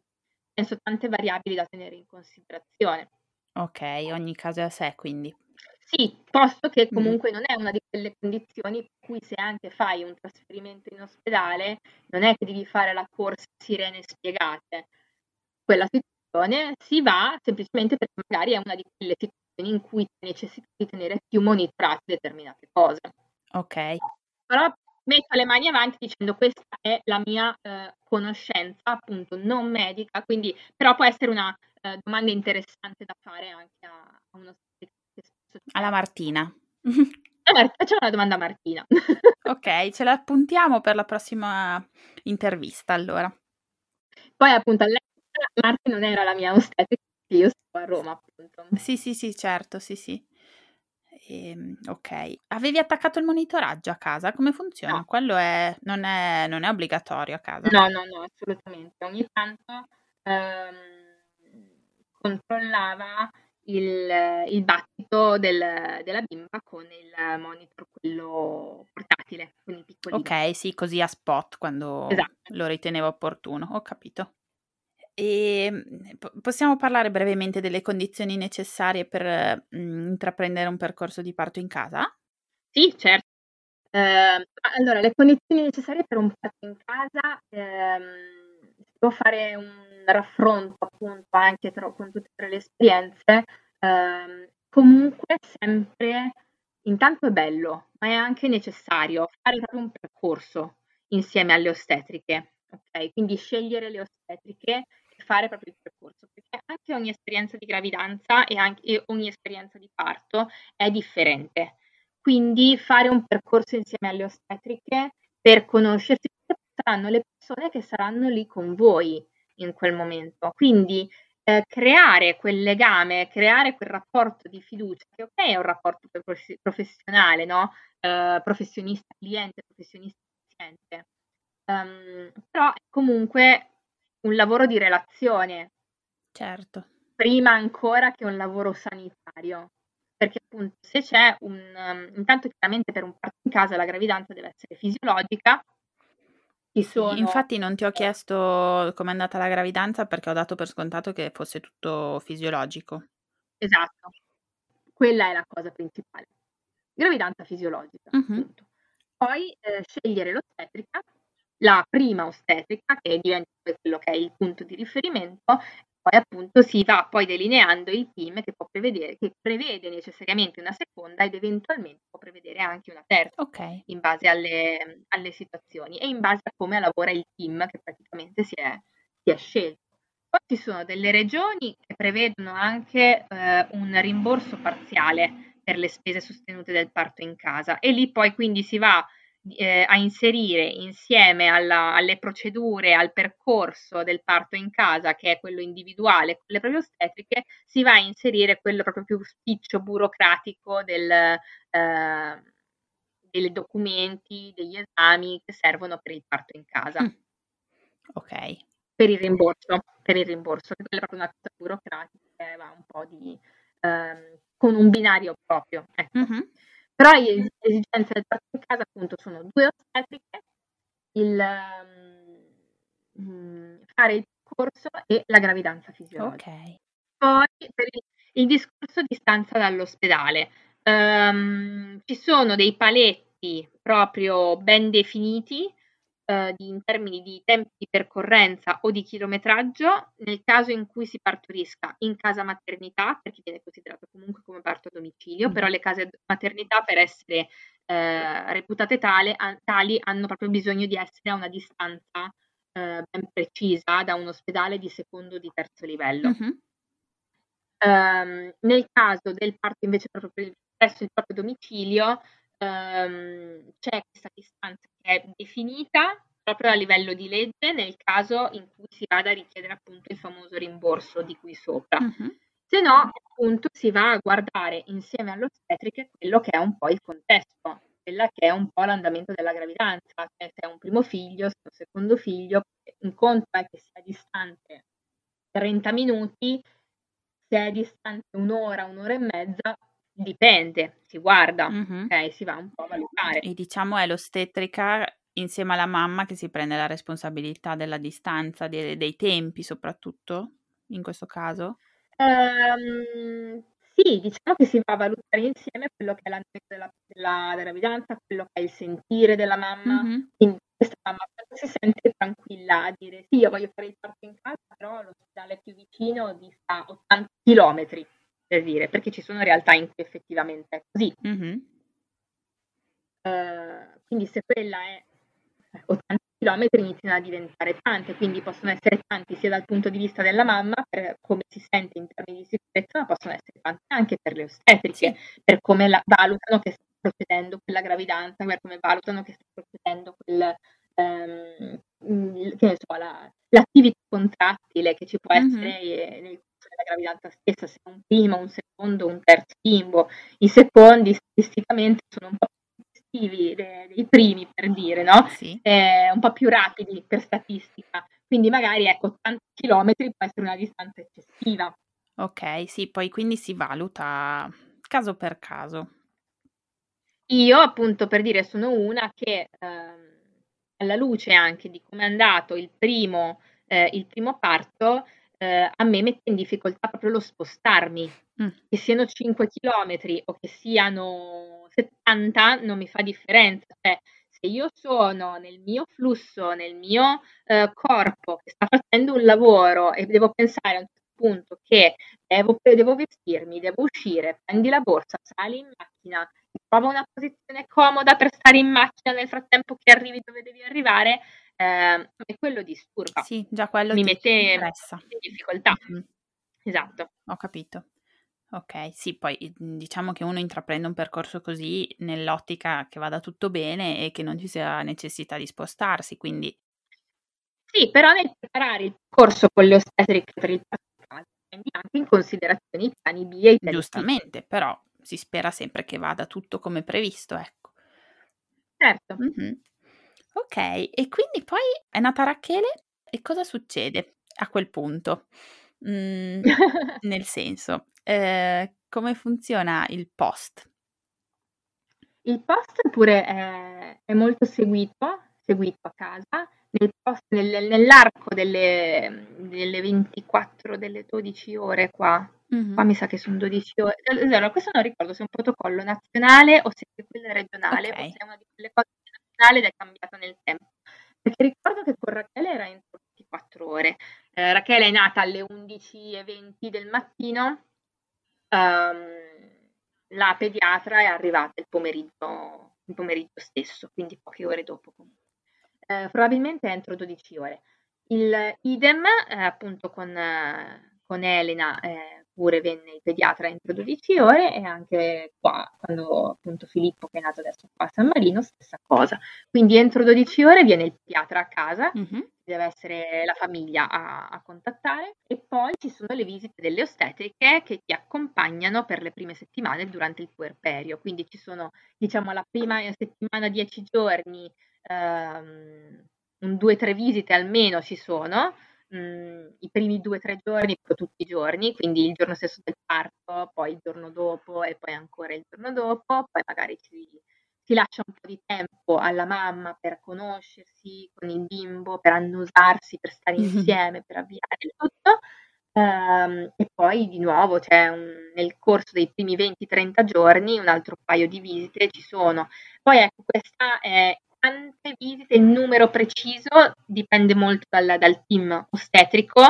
Speaker 2: penso tante variabili da tenere in considerazione.
Speaker 1: Ok, ogni caso è a sé quindi.
Speaker 2: Sì, posto che comunque non è una di quelle condizioni per cui se anche fai un trasferimento in ospedale non è che devi fare la corsa sirene spiegate. Quella situazione si va semplicemente perché magari è una di quelle situazioni in cui necessiti di tenere più monitorate determinate cose.
Speaker 1: Ok.
Speaker 2: Però metto le mani avanti dicendo questa è la mia eh, conoscenza appunto non medica, quindi però può essere una eh, domanda interessante da fare anche a, a uno
Speaker 1: alla Martina.
Speaker 2: Facciamo una domanda a Martina.
Speaker 1: ok, ce la appuntiamo per la prossima intervista allora.
Speaker 2: Poi appunto all'epoca Martina non era la mia ostetrica, io stavo a Roma appunto.
Speaker 1: Sì, sì, sì, certo, sì, sì. Ehm, ok, avevi attaccato il monitoraggio a casa? Come funziona? No. Quello è non, è, non, è, obbligatorio a casa?
Speaker 2: No, no, no, assolutamente. Ogni tanto ehm, controllava il, il battito del, della bimba con il monitor, quello portatile, con i piccoli.
Speaker 1: Ok, sì, così a spot quando esatto. lo ritenevo opportuno, ho capito. E ehm, possiamo parlare brevemente delle condizioni necessarie per mh, mm, intraprendere un percorso di parto in casa?
Speaker 2: Sì, certo. Eh, allora, le condizioni necessarie per un parto in casa, ehm, si può fare un raffronto appunto anche tra, con tutte le esperienze, ehm, comunque sempre intanto è bello, ma è anche necessario fare proprio un percorso insieme alle ostetriche, ok? Quindi scegliere le ostetriche fare proprio il percorso, perché anche ogni esperienza di gravidanza e anche ogni esperienza di parto è differente. Quindi fare un percorso insieme alle ostetriche per conoscersi saranno le persone che saranno lì con voi in quel momento. Quindi eh, creare quel legame, creare quel rapporto di fiducia, che ok è un rapporto professionale, no? Eh, professionista-cliente, professionista-paziente, um, però è comunque un lavoro di relazione.
Speaker 1: Certo.
Speaker 2: Prima ancora che un lavoro sanitario. Perché appunto se c'è un... Um, intanto chiaramente per un parto in casa la gravidanza deve essere fisiologica,
Speaker 1: ci sono... Infatti non ti ho chiesto com'è andata la gravidanza perché ho dato per scontato che fosse tutto fisiologico.
Speaker 2: Esatto, quella è la cosa principale. Gravidanza fisiologica. Uh-huh. Poi eh, scegliere l'ostetrica, la prima ostetrica che diventa quello che è il punto di riferimento poi appunto si va poi delineando il team che, può prevedere, che prevede necessariamente una seconda ed eventualmente può prevedere anche una terza
Speaker 1: okay.
Speaker 2: in base alle, alle, situazioni e in base a come lavora il team che praticamente si è, si è scelto. Poi ci sono delle regioni che prevedono anche eh, un rimborso parziale per le spese sostenute del parto in casa e lì poi quindi si va eh, a inserire insieme alla, alle procedure, al percorso del parto in casa, che è quello individuale, con le proprie ostetriche, si va a inserire quello proprio più spiccio burocratico del, eh, dei documenti, degli esami che servono per il parto in casa. Mm.
Speaker 1: Ok.
Speaker 2: Per il rimborso, per il rimborso, che è proprio una cosa burocratica, va un po' di... Ehm, con un binario proprio. Ecco. Mm-hmm. Però le esigenze del parto in casa appunto sono due ostetriche, il um, fare il corso e la gravidanza fisiologica.
Speaker 1: Okay.
Speaker 2: Poi per il, il, discorso di stanza dall'ospedale. Um, ci sono dei paletti proprio ben definiti eh, di, in termini di tempi di percorrenza o di chilometraggio nel caso in cui si partorisca in casa maternità, perché viene considerato comunque come parto a domicilio, mm. però le case maternità per essere eh, reputate tale, a, tali hanno proprio bisogno di essere a una distanza eh, ben precisa da un ospedale di secondo o di terzo livello. Mm-hmm. Um, nel caso del parto invece proprio presso il proprio domicilio, um, c'è questa distanza che è definita proprio a livello di legge nel caso in cui si vada a richiedere appunto il famoso rimborso di qui sopra. Uh-huh. Se no, appunto, si va a guardare insieme all'ostetrica quello che è un po' il contesto, quella che è un po' l'andamento della gravidanza, cioè se è un primo figlio, se è un secondo figlio, un conto è che sia distante 30 minuti, se è distante un'ora, un'ora e mezza, Dipende, si guarda, Mh-mh. okay, si va un po' a valutare.
Speaker 1: E diciamo è l'ostetrica insieme alla mamma che si prende la responsabilità della distanza, de dei tempi soprattutto, in questo caso?
Speaker 2: Ehm, sì, diciamo che si va a valutare insieme quello che è l'andamento della della gravidanza, quello che è il sentire della mamma. Mh-mh. Quindi questa mamma quando si sente tranquilla a dire: "Sì, io voglio fare il parto in casa, però l'ospedale più vicino dista 80 chilometri" per dire, perché ci sono realtà in cui effettivamente è così. Mm-hmm. Uh, quindi se quella è 80 km iniziano a diventare tante, quindi possono essere tanti sia dal punto di vista della mamma, per come si sente in termini di sicurezza, ma possono essere tanti anche per le ostetriche, sì. per come la, valutano che sta procedendo quella gravidanza, per come valutano che sta procedendo quel, um, che ne so, la, l'attività contrattile che ci può mm-hmm. essere nel della gravidanza stessa, se un primo, un secondo, un terzo bimbo. I secondi statisticamente sono un po' più estivi dei, dei primi, per dire, no?
Speaker 1: Sì.
Speaker 2: Eh, un po' più rapidi per statistica. Quindi magari ecco 80 km può essere una distanza eccessiva.
Speaker 1: Ok, sì, poi quindi si valuta caso per caso.
Speaker 2: Io appunto per dire sono una che ehm, alla luce anche di come è andato il primo, eh, il primo parto, eh, a me mette in difficoltà proprio lo spostarmi, mm. che siano 5 chilometri o che siano 70 non mi fa differenza, cioè se io sono nel mio flusso, nel mio eh, corpo che sta facendo un lavoro e devo pensare a un certo punto che devo, devo vestirmi, devo uscire, prendi la borsa, sali in macchina, trova una posizione comoda per stare in macchina nel frattempo che arrivi dove devi arrivare, eh, e quello disturba.
Speaker 1: Sì, già quello
Speaker 2: mi mette in difficoltà.
Speaker 1: Mm.
Speaker 2: Esatto.
Speaker 1: Ho capito. Ok, sì, poi mhmm, diciamo che uno intraprende un percorso così nell'ottica che vada tutto bene e che non ci sia necessità di spostarsi, quindi
Speaker 2: Sì, però nel preparare il corso con le ostetriche per il parto prendi anche in considerazione i piani B e i piani
Speaker 1: giustamente, però si spera sempre che vada tutto come previsto, ecco.
Speaker 2: Certo.
Speaker 1: Mh-mh. Okay, e quindi poi è nata Rachele e cosa succede a quel punto? Mhmm, nel senso, ehm, come funziona il post?
Speaker 2: Il post pure è è molto seguito seguito a casa. Nel post nel nell'arco delle delle 24 delle 12 ore qua
Speaker 1: Mh-mh.
Speaker 2: qua mi sa che son 12 ore allora questo non ricordo se è un protocollo nazionale o se è quello regionale,
Speaker 1: Okay.
Speaker 2: è una di quelle cose nazionale ed è cambiata nel tempo. Perché ricordo che con Rachele era entro 24 ore. Ehm, Rachele è nata alle 11:20 del mattino, uhm, la pediatra è arrivata il pomeriggio il pomeriggio stesso, quindi poche ore dopo comunque. Ehm, probabilmente entro 12 ore. Il idem, ehm, appunto con con Elena, ehm, pure venne il pediatra entro 12 ore e anche qua, quando appunto Filippo che è nato adesso qua a San Marino, stessa cosa. Quindi entro 12 ore viene il pediatra a casa,
Speaker 1: Mh-mh.
Speaker 2: deve essere la famiglia a a contattare e poi ci sono le visite delle ostetriche che ti accompagnano per le prime settimane durante il puerperio. Quindi ci sono, diciamo, la prima settimana 10 giorni, ehm, un 2, 3 visite almeno ci sono, mhmm, i primi 2, 3 giorni proprio tutti i giorni, quindi il giorno stesso del parto, poi il giorno dopo e poi ancora il giorno dopo, poi magari si si lascia un po' di tempo alla mamma per conoscersi con il bimbo, per annusarsi, per stare insieme, per avviare il tutto. Ehm, e poi di nuovo c'è un nel corso dei primi 20, 30 giorni un altro paio di visite ci sono. Poi ecco, questa è quante visite, il numero preciso dipende molto dal dal team ostetrico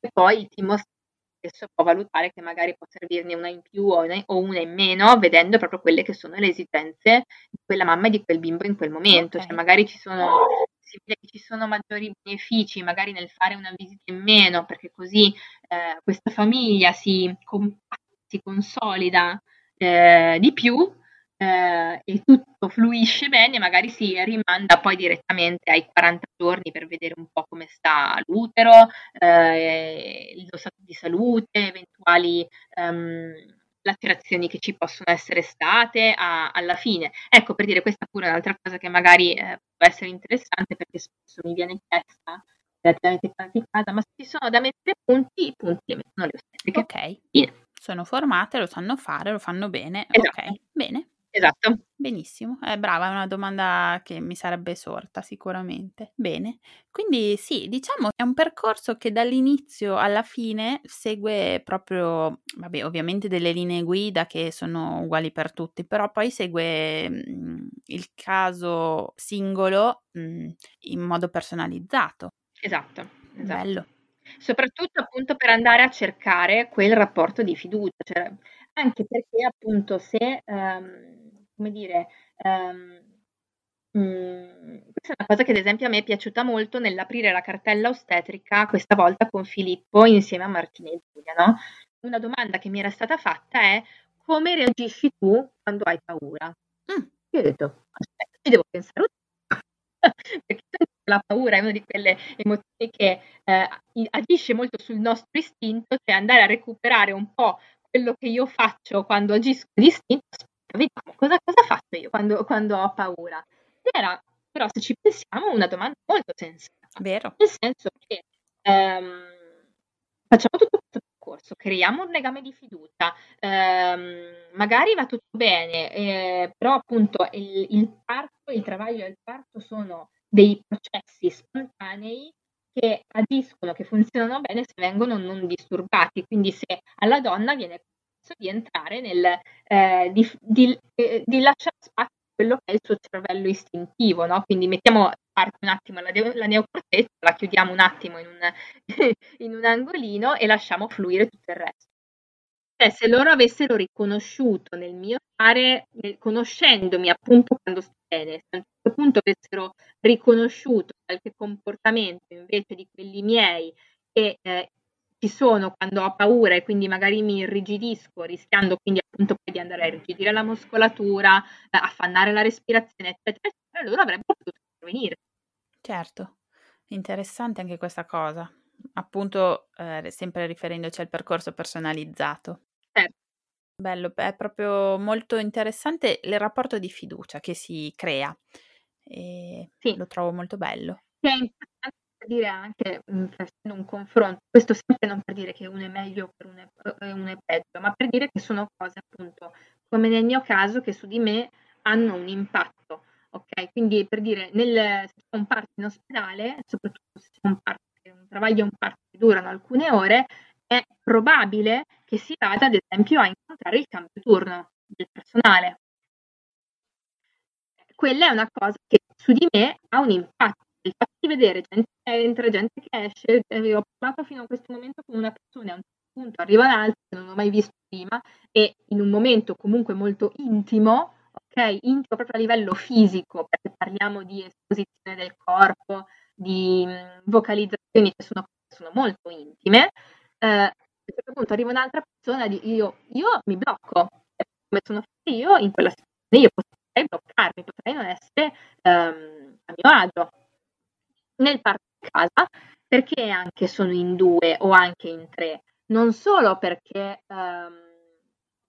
Speaker 2: e poi il team ostetrico stesso può valutare che magari può servirne una in più o una o una in meno, vedendo proprio quelle che sono le esigenze di quella mamma e di quel bimbo in quel momento. Cioè
Speaker 1: Okay.
Speaker 2: magari ci sono si vede che ci sono maggiori benefici, magari nel fare una visita in meno, perché così, ehm, questa famiglia si compatta, si consolida, ehm, di più, ehm, e tutto fluisce bene, magari si rimanda poi direttamente ai 40 giorni per vedere un po' come sta l'utero, ehm, lo stato di salute, eventuali, ehm, lacerazioni che ci possono essere state a alla fine. Ecco, per dire, questa pure è un'altra cosa che magari, ehm, può essere interessante perché spesso mi viene chiesta relativamente in casa: "Ma se ci sono da mettere punti, i punti li mettono le ostetriche".
Speaker 1: Okay.
Speaker 2: Fine.
Speaker 1: Sono formate, lo sanno fare, lo fanno bene.
Speaker 2: Esatto.
Speaker 1: Okay, bene.
Speaker 2: Esatto.
Speaker 1: Benissimo. Eh, brava, è una domanda che mi sarebbe sorta sicuramente. Bene. Quindi sì, diciamo è un percorso che dall'inizio alla fine segue proprio vabbè, ovviamente delle linee guida che sono uguali per tutti, però poi segue, mhmm, il caso singolo, mhmm, in modo personalizzato.
Speaker 2: Esatto, esatto.
Speaker 1: Bello.
Speaker 2: Soprattutto appunto per andare a cercare quel rapporto di fiducia, cioè anche perché appunto se, ehm, come dire, ehm, mhmm, questa è una cosa che ad esempio a me è piaciuta molto nell'aprire la cartella ostetrica, questa volta con Filippo insieme a Martina e Giulia, no, una domanda che mi era stata fatta è: "Come reagisci tu quando hai paura?"
Speaker 1: Mh.
Speaker 2: Io ho detto: "Aspetta, ci devo pensare un perché la paura è una di quelle emozioni che, i agisce molto sul nostro istinto, cioè andare a recuperare un po' quello che io faccio quando agisco d'istinto, aspetta vediamo cosa cosa faccio io quando quando ho paura. Era però se ci pensiamo una domanda molto sensata,
Speaker 1: Vero.
Speaker 2: nel senso che, ehm, facciamo tutto questo percorso, creiamo un legame di fiducia, ehm, magari va tutto bene, ehm, però appunto il il parto, il travaglio del parto sono dei processi spontanei che agiscono, che funzionano bene se vengono non disturbati. Quindi se alla donna viene permesso di entrare nel ehm, di di l ehm, di lasciare spazio a quello che è il suo cervello istintivo, no, quindi mettiamo parte un attimo la, la neocorteccia, la chiudiamo un attimo in un, in un angolino e lasciamo fluire tutto il resto. Cioè, se loro avessero riconosciuto nel mio fare, conoscendomi appunto quando sto bene, se a un certo punto avessero riconosciuto qualche comportamento invece di quelli miei che eh, ci sono quando ho paura e quindi magari mi irrigidisco, rischiando quindi appunto poi di andare a irrigidire la muscolatura, eh, affannare la respirazione, eccetera, eccetera, loro avrebbero potuto intervenire.
Speaker 1: Certo, interessante anche questa cosa, appunto eh, sempre riferendoci al percorso personalizzato.
Speaker 2: Certo.
Speaker 1: Bello, è proprio molto interessante il rapporto di fiducia che si crea e sì. lo trovo molto bello.
Speaker 2: Sì, è importante dire anche, mhmm, facendo un confronto, questo sempre non per dire che uno è meglio o uno è, uno è peggio, ma per dire che sono cose appunto, come nel mio caso, che su di me hanno un impatto. Ok, quindi per dire, nel, se c'è un parto in ospedale, soprattutto se c'è un parto, un travaglio e un parto che durano alcune ore, è probabile che si vada ad esempio a incontrare il cambio turno del personale. Quella è una cosa che su di me ha un impatto il fatto di vedere gente che entra, gente che esce, eh, ho parlato fino a questo momento con una persona, a un certo punto arriva un'altra che non ho mai visto prima e in un momento comunque molto intimo, ok? Intimo proprio a livello fisico, perché parliamo di esposizione del corpo, di mm, vocalizzazioni che sono, sono molto intime. Eh, a un certo punto arriva un'altra persona e io, io mi blocco, come sono fatta io in quella situazione, io potrei bloccarmi, potrei non essere um, a mio agio. Nel parto di casa, perché anche sono in due o anche in tre? Non solo perché um,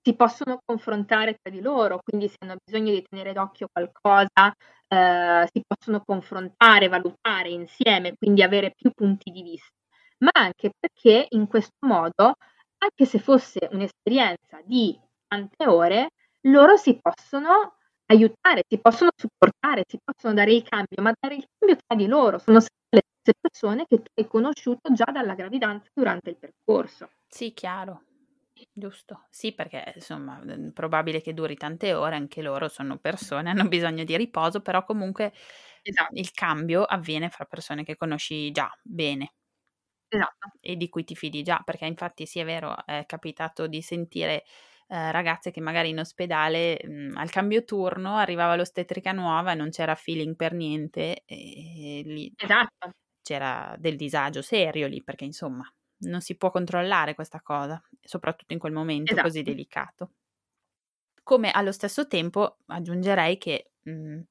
Speaker 2: si possono confrontare tra di loro, quindi se hanno bisogno di tenere d'occhio qualcosa, uh, si possono confrontare, valutare insieme, quindi avere più punti di vista, ma anche perché in questo modo, anche se fosse un'esperienza di tante ore, loro si possono aiutare, si possono supportare, si possono dare il cambio, ma dare il cambio tra di loro. Sono sempre le stesse persone che tu hai conosciuto già dalla gravidanza durante il percorso.
Speaker 1: Sì, chiaro. Giusto, sì, perché insomma è probabile che duri tante ore, anche loro sono persone, hanno bisogno di riposo, però comunque esatto. il cambio avviene fra persone che conosci già bene.
Speaker 2: Esatto.
Speaker 1: E di cui ti fidi già, perché infatti sì è vero, è capitato di sentire eh, ragazze che magari in ospedale mh, mhmm, al cambio turno arrivava l'ostetrica nuova e non c'era feeling per niente e, e lì
Speaker 2: esatto.
Speaker 1: c'era del disagio serio lì perché insomma non si può controllare questa cosa, soprattutto in quel momento esatto. così delicato. Come allo stesso tempo aggiungerei che mh, mhmm,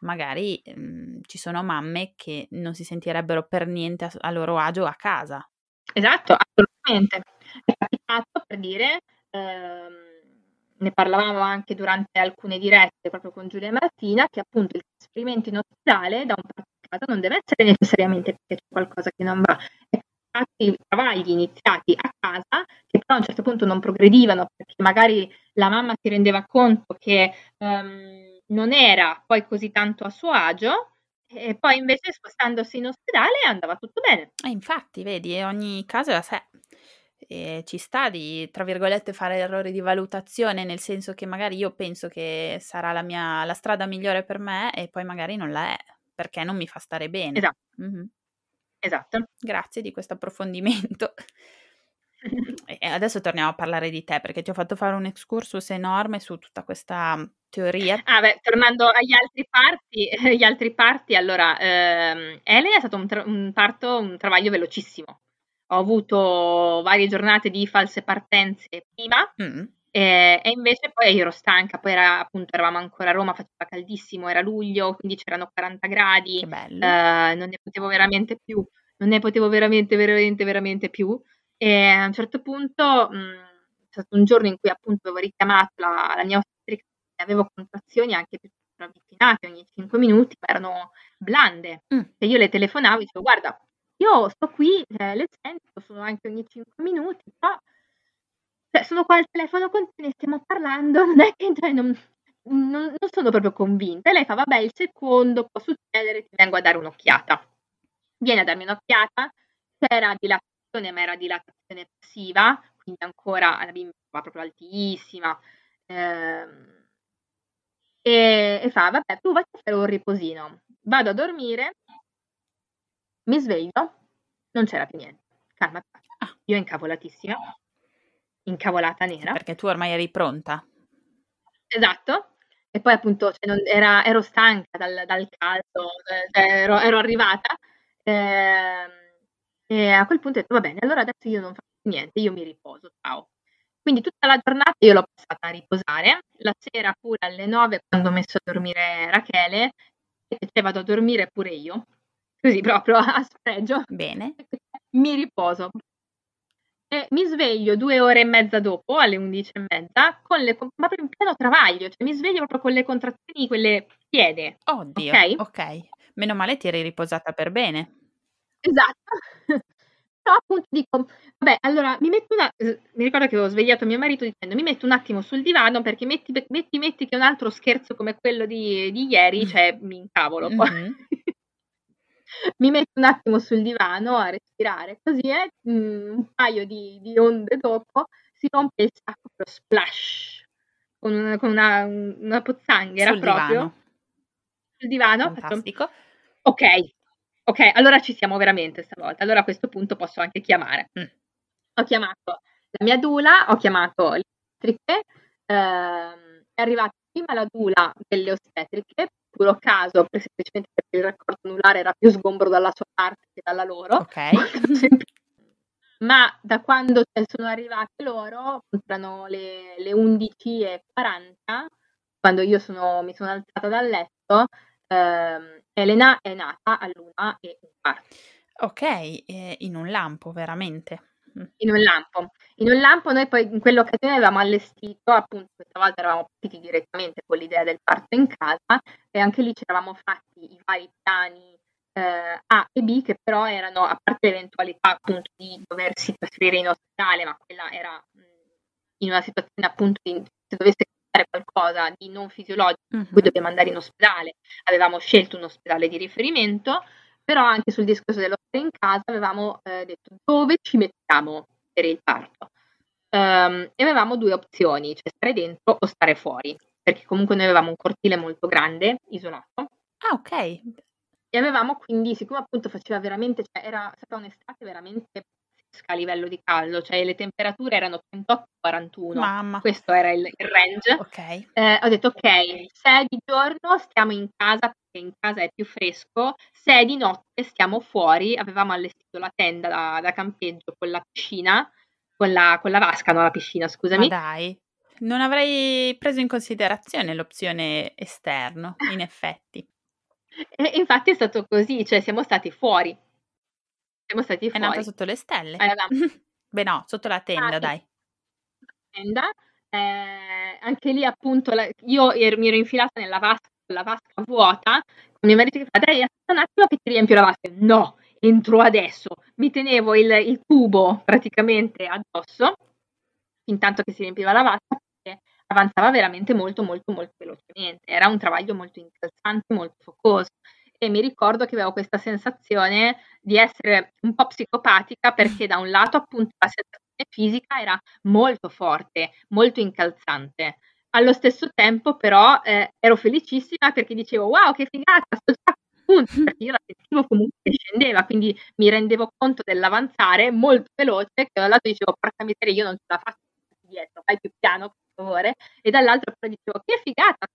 Speaker 1: magari mh, mhmm, ci sono mamme che non si sentirebbero per niente a, a loro agio a casa.
Speaker 2: Esatto, assolutamente. È capitato per dire ehm, ne parlavamo anche durante alcune dirette proprio con Giulia e Martina, che appunto il trasferimento in ospedale da un parto a casa non deve essere necessariamente perché c'è qualcosa che non va, è i travagli iniziati a casa che però a un certo punto non progredivano perché magari la mamma si rendeva conto che um, non era poi così tanto a suo agio e poi invece spostandosi in ospedale andava tutto bene.
Speaker 1: E infatti, vedi, ogni caso è a sé e ci sta di, tra virgolette, fare errori di valutazione, nel senso che magari io penso che sarà la, mia, la strada migliore per me e poi magari non la è, perché non mi fa stare bene.
Speaker 2: Esatto. Mm-hmm. Esatto.
Speaker 1: Grazie di questo approfondimento. E adesso torniamo a parlare di te, perché ti ho fatto fare un excursus enorme su tutta questa teoria.
Speaker 2: Ah, beh, tornando agli altri parti, gli altri parti allora, ehm, Ele è stato un, tra- un parto, un travaglio velocissimo ho avuto varie giornate di false partenze prima mm. e, e, invece poi ero stanca, poi era, appunto eravamo ancora a Roma, faceva caldissimo, era luglio, quindi c'erano 40 gradi,
Speaker 1: eh,
Speaker 2: non ne potevo veramente più, non ne potevo veramente, veramente, veramente più. E a un certo punto mh, c'è stato un giorno in cui appunto avevo richiamato la, la mia ostetrica e avevo contrazioni anche più ravvicinate ogni 5 minuti, ma erano blande. Mm. E io le telefonavo e dicevo guarda, io sto qui, eh, le sento, sono anche ogni 5 minuti, però cioè, sono qua al telefono con te, ne stiamo parlando, non è che cioè, non, non, non, sono proprio convinta. E lei fa, vabbè, il secondo può succedere, ti vengo a dare un'occhiata. Viene a darmi un'occhiata, c'era dilatazione, ma era dilatazione passiva, quindi ancora la bimba va proprio altissima. Ehm, e, e, fa, vabbè, tu vai a fare un riposino vado a dormire, mi sveglio, non c'era più niente. Calma,
Speaker 1: Ah.
Speaker 2: io incavolatissima, incavolata nera.
Speaker 1: Perché tu ormai eri pronta.
Speaker 2: Esatto. E poi appunto cioè, non, era, ero stanca dal, dal caldo, cioè, ero, ero, arrivata. Eh, e a quel punto ho detto, va bene, allora adesso io non faccio niente, io mi riposo, ciao. Quindi tutta la giornata io l'ho passata a riposare, la sera pure alle 9 quando ho messo a dormire Rachele, e vado a dormire pure io, così proprio a spregio.
Speaker 1: Bene.
Speaker 2: Mi riposo. E mi sveglio due ore e mezza dopo, alle undici e mezza, con le, ma proprio in pieno travaglio, cioè mi sveglio proprio con le contrazioni, quelle piede.
Speaker 1: Oddio,
Speaker 2: ok.
Speaker 1: ok. Meno male ti eri riposata per bene.
Speaker 2: Esatto. Però appunto dico, vabbè, allora mi metto una, mi ricordo che avevo svegliato mio marito dicendo mi metto un attimo sul divano perché metti, metti, metti che un altro scherzo come quello di, di ieri, cioè mi incavolo poi. Mm-hmm. mi metto un attimo sul divano a respirare, così è, mm, un paio di, di, onde dopo si rompe il sacco proprio splash con una, con una, una pozzanghera
Speaker 1: sul
Speaker 2: proprio
Speaker 1: divano.
Speaker 2: sul divano.
Speaker 1: Fantastico.
Speaker 2: Fatto, ok, ok, allora ci siamo veramente stavolta. Allora a questo punto posso anche chiamare.
Speaker 1: Mm.
Speaker 2: Ho chiamato la mia dula, ho chiamato le ostetriche, ehm, è arrivata prima la dula delle ostetriche, puro caso, semplicemente perché il raccordo anulare era più sgombro dalla sua parte che dalla loro.
Speaker 1: Ok.
Speaker 2: Ma da quando sono arrivate loro, erano le, le 11.40, quando io sono, mi sono alzata dal letto, ehm, Elena è nata all'una e un quarto.
Speaker 1: Ok, eh, in un lampo, veramente.
Speaker 2: Mm. In un lampo. In un lampo noi poi in quell'occasione avevamo allestito, appunto questa volta eravamo partiti direttamente con l'idea del parto in casa e anche lì ci eravamo fatti i vari piani eh, A e B che però erano, a parte l'eventualità appunto di doversi trasferire in ospedale, ma quella era mh, in una situazione appunto di, se dovesse fare qualcosa di non fisiologico,
Speaker 1: Mhm.
Speaker 2: cui dobbiamo andare in ospedale, avevamo scelto un ospedale di riferimento, però anche sul discorso dello stare in casa avevamo eh, detto dove ci mettiamo per il parto. Ehm, e avevamo due opzioni, cioè stare dentro o stare fuori, perché comunque noi avevamo un cortile molto grande, isolato,
Speaker 1: Ah, ok.
Speaker 2: e avevamo quindi, siccome appunto faceva veramente, cioè era stata un'estate veramente pazzesca a livello di caldo, cioè le temperature erano 38-41,
Speaker 1: Mamma.
Speaker 2: questo era il, il range.
Speaker 1: Ok.
Speaker 2: Eh, ho detto ok, se è di giorno stiamo in casa perché in casa è più fresco, se è di notte stiamo fuori, avevamo allestito la tenda da, da campeggio con la piscina, con la, con la vasca, no la piscina,
Speaker 1: Ma
Speaker 2: scusami.
Speaker 1: dai, non avrei preso in considerazione l'opzione esterno, in effetti.
Speaker 2: E infatti è stato così, cioè siamo stati fuori. Siamo stati
Speaker 1: È
Speaker 2: fuori.
Speaker 1: nata sotto le stelle?
Speaker 2: Avevamo
Speaker 1: Beh no, sotto la tenda,
Speaker 2: Ah,
Speaker 1: dai.
Speaker 2: tenda, eh, anche lì appunto la- io ero- mi ero infilata nella vasca, la vasca vuota, con mio marito che fa, dai, aspetta un attimo che ti riempio la vasca. No, entro adesso. Mi tenevo il, il tubo praticamente addosso, intanto che si riempiva la vasca, perché avanzava veramente molto, molto, molto velocemente. Era un travaglio molto incalzante, molto focoso. E mi ricordo che avevo questa sensazione di essere un po' psicopatica perché da un lato appunto la sensazione fisica era molto forte, molto incalzante. Allo stesso tempo però eh, ero felicissima perché dicevo wow che figata, sto già a punto, perché io la sentivo comunque che scendeva, quindi mi rendevo conto dell'avanzare molto veloce, che da un lato dicevo porca miseria io non ce la faccio dietro, vai più piano per favore, e dall'altro però dicevo che figata,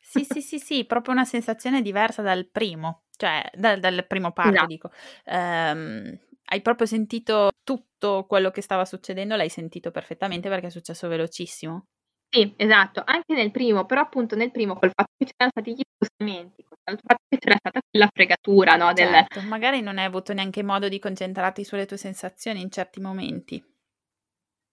Speaker 2: sì.
Speaker 1: Sì, sì, sì, proprio una sensazione diversa dal primo, cioè dal, dal primo parto,
Speaker 2: Esatto.
Speaker 1: dico. Ehm, hai proprio sentito tutto quello che stava succedendo, l'hai sentito perfettamente perché è successo velocissimo.
Speaker 2: Sì, esatto, anche nel primo, però appunto nel primo col fatto che c'erano stati gli spostamenti, col fatto che c'era stata quella fregatura, no, del,
Speaker 1: Certo, magari non hai avuto neanche modo di concentrarti sulle tue sensazioni in certi momenti.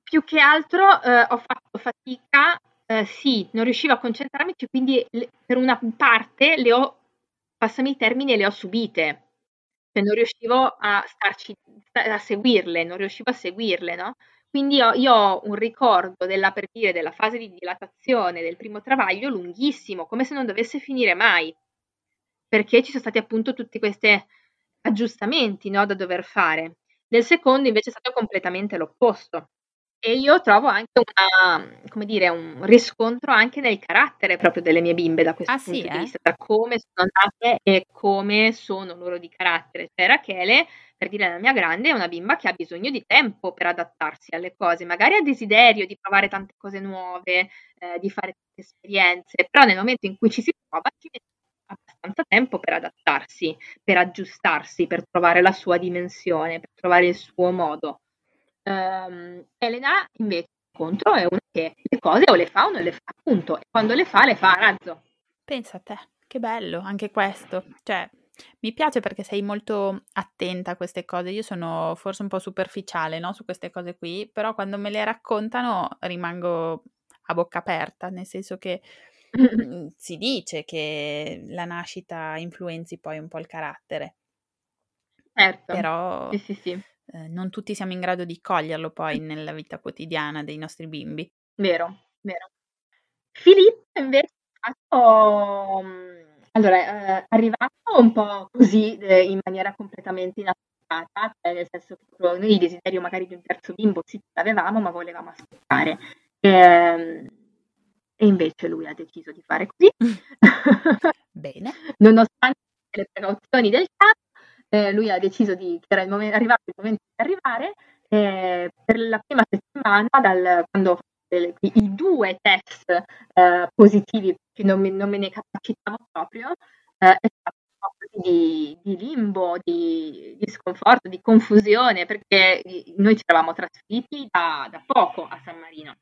Speaker 2: più che altro eh, ho fatto fatica, eh, sì, non riuscivo a concentrarmi, quindi le- per una parte le ho, passami i termini, le ho subite, cioè non riuscivo a starci, a seguirle, non riuscivo a seguirle, no? Quindi ho- io ho un ricordo della, per dire, della fase di dilatazione del primo travaglio lunghissimo, come se non dovesse finire mai, perché ci sono stati appunto tutti questi aggiustamenti, no, da dover fare. Nel secondo invece è stato completamente l'opposto. E io trovo anche una, come dire, un riscontro anche nel carattere proprio delle mie bimbe da questo
Speaker 1: Ah
Speaker 2: punto
Speaker 1: sì,
Speaker 2: di
Speaker 1: eh?
Speaker 2: vista, da come sono nate e come sono loro di carattere. Cioè Rachele, per dire la mia grande, è una bimba che ha bisogno di tempo per adattarsi alle cose, magari ha desiderio di provare tante cose nuove, eh, di fare tante esperienze, però nel momento in cui ci si trova ci mette abbastanza tempo per adattarsi, per aggiustarsi, per trovare la sua dimensione, per trovare il suo modo. Um, Elena invece contro è una che le cose o le fa o non le fa, appunto, e quando le fa le fa a razzo.
Speaker 1: Pensa a te, che bello anche questo. Cioè, mi piace perché sei molto attenta a queste cose. Io sono forse un po' superficiale, no, su queste cose qui, però quando me le raccontano rimango a bocca aperta, nel senso che mh, si dice che la nascita influenzi poi un po' il carattere.
Speaker 2: Certo.
Speaker 1: Però
Speaker 2: sì, sì, sì.
Speaker 1: Eh, non tutti siamo in grado di coglierlo poi nella vita quotidiana dei nostri bimbi.
Speaker 2: Vero, vero. Filippo invece è stato, allora, eh, arrivato un po' così eh, in maniera completamente inaspettata, cioè nel senso che noi il desiderio magari di un terzo bimbo sì l'avevamo, ma volevamo aspettare. E, ehm, e invece lui ha deciso di fare così.
Speaker 1: Bene.
Speaker 2: Nonostante le precauzioni del caso, eh, lui ha deciso di, che era il momento, arrivato il momento di arrivare, eh, per la prima settimana, dal, quando i, i due test eh, positivi, che non, non, me ne capacitavo proprio, eh, è stato di, di limbo, di, di, sconforto, di confusione, perché noi ci eravamo trasferiti da, da poco a San Marino.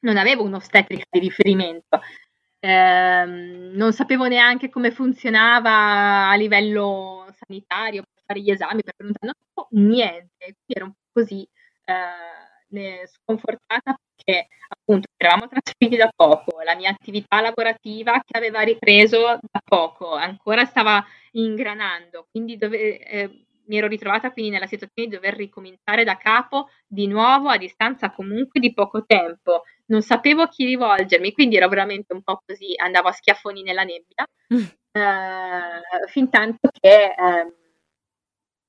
Speaker 2: Non avevo un'ostetrica di riferimento, eh, non sapevo neanche come funzionava a livello sanitario per fare gli esami, per non sapevo niente, quindi ero un po' così eh, sconfortata perché appunto eravamo trasferiti da poco, la mia attività lavorativa che aveva ripreso da poco ancora stava ingranando, quindi dove, eh, mi ero ritrovata quindi nella situazione di dover ricominciare da capo di nuovo a distanza comunque di poco tempo. Non sapevo a chi rivolgermi, quindi ero veramente un po' così, andavo a schiaffoni nella nebbia, eh, fin tanto che eh,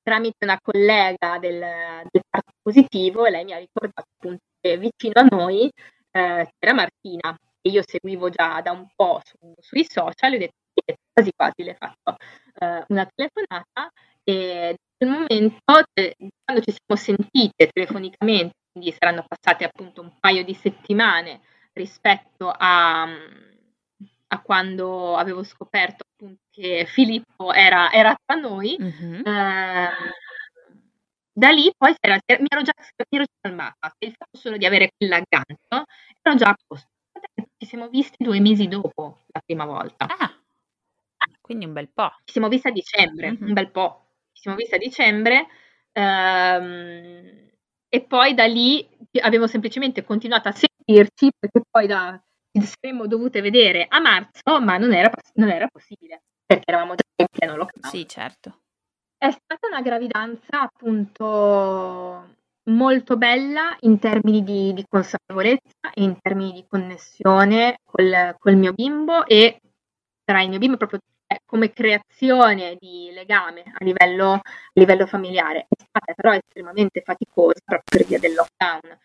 Speaker 2: tramite una collega del, del parto positivo lei mi ha ricordato appunto che vicino a noi eh, c'era Martina, che io seguivo già da un po' su, sui social, e ho detto quasi quasi le faccio eh, una telefonata e quel momento, quando ci siamo sentite telefonicamente, quindi saranno passate appunto un paio di settimane rispetto a, a quando avevo scoperto appunto che Filippo era, era tra noi, mm-hmm. eh, da lì poi era, mi, ero già, mi ero già calmata, il fatto solo di avere quell'aggancio, ero già a posto. Ci siamo visti due mesi dopo la prima volta.
Speaker 1: Ah, quindi un bel po'.
Speaker 2: Ci siamo visti a dicembre, mm-hmm. un bel po' siamo visti a dicembre ehm, e poi da lì avevo semplicemente continuato a sentirci perché poi da, ci saremmo dovute vedere a marzo, ma non era, non era possibile perché eravamo già in pieno lockdown.
Speaker 1: Sì, certo.
Speaker 2: È stata una gravidanza appunto molto bella in termini di, di consapevolezza e in termini di connessione col, col mio bimbo e tra il mio bimbo proprio come creazione di legame a livello, a livello familiare è stata però estremamente faticosa proprio per via del lockdown.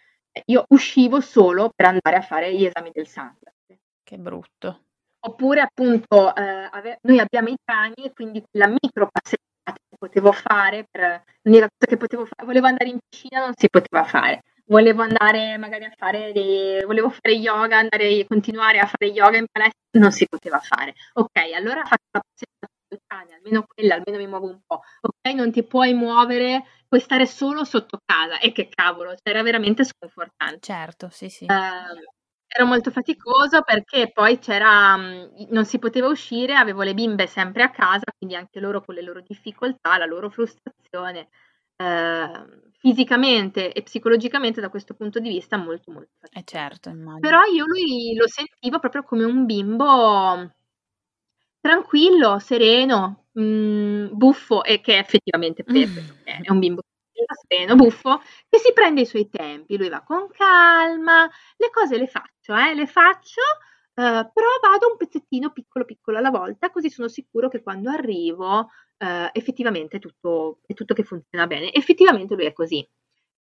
Speaker 2: Io uscivo solo per andare a fare gli esami del sangue.
Speaker 1: Che brutto.
Speaker 2: Oppure appunto eh, ave- noi abbiamo i cani e quindi la micro passeggiata che potevo fare, per, l'unica cosa che potevo fare, volevo andare in piscina, non si poteva fare volevo andare magari a fare dei, volevo fare yoga, andare continuare a fare yoga in palestra, non si poteva fare. Ok, allora faccio la passeggiata cane, almeno quella, almeno mi muovo un po'. Ok, non ti puoi muovere, puoi stare solo sotto casa. E che cavolo, cioè era veramente sconfortante.
Speaker 1: Certo, sì, sì.
Speaker 2: Uh, era molto faticoso perché poi c'era, non si poteva uscire, avevo le bimbe sempre a casa, quindi anche loro con le loro difficoltà, la loro frustrazione. Uh, fisicamente e psicologicamente da questo punto di vista molto molto
Speaker 1: faticoso. Eh certo, immagino.
Speaker 2: Però io lui lo sentivo proprio come un bimbo tranquillo, sereno, mh, mm, buffo e che effettivamente mm. è un bimbo sereno, buffo, che si prende i suoi tempi, lui va con calma, le cose le faccio, eh, le faccio, Uh, però vado un pezzettino piccolo piccolo alla volta, così sono sicuro che quando arrivo uh, effettivamente tutto, è tutto che funziona bene. Effettivamente lui è così.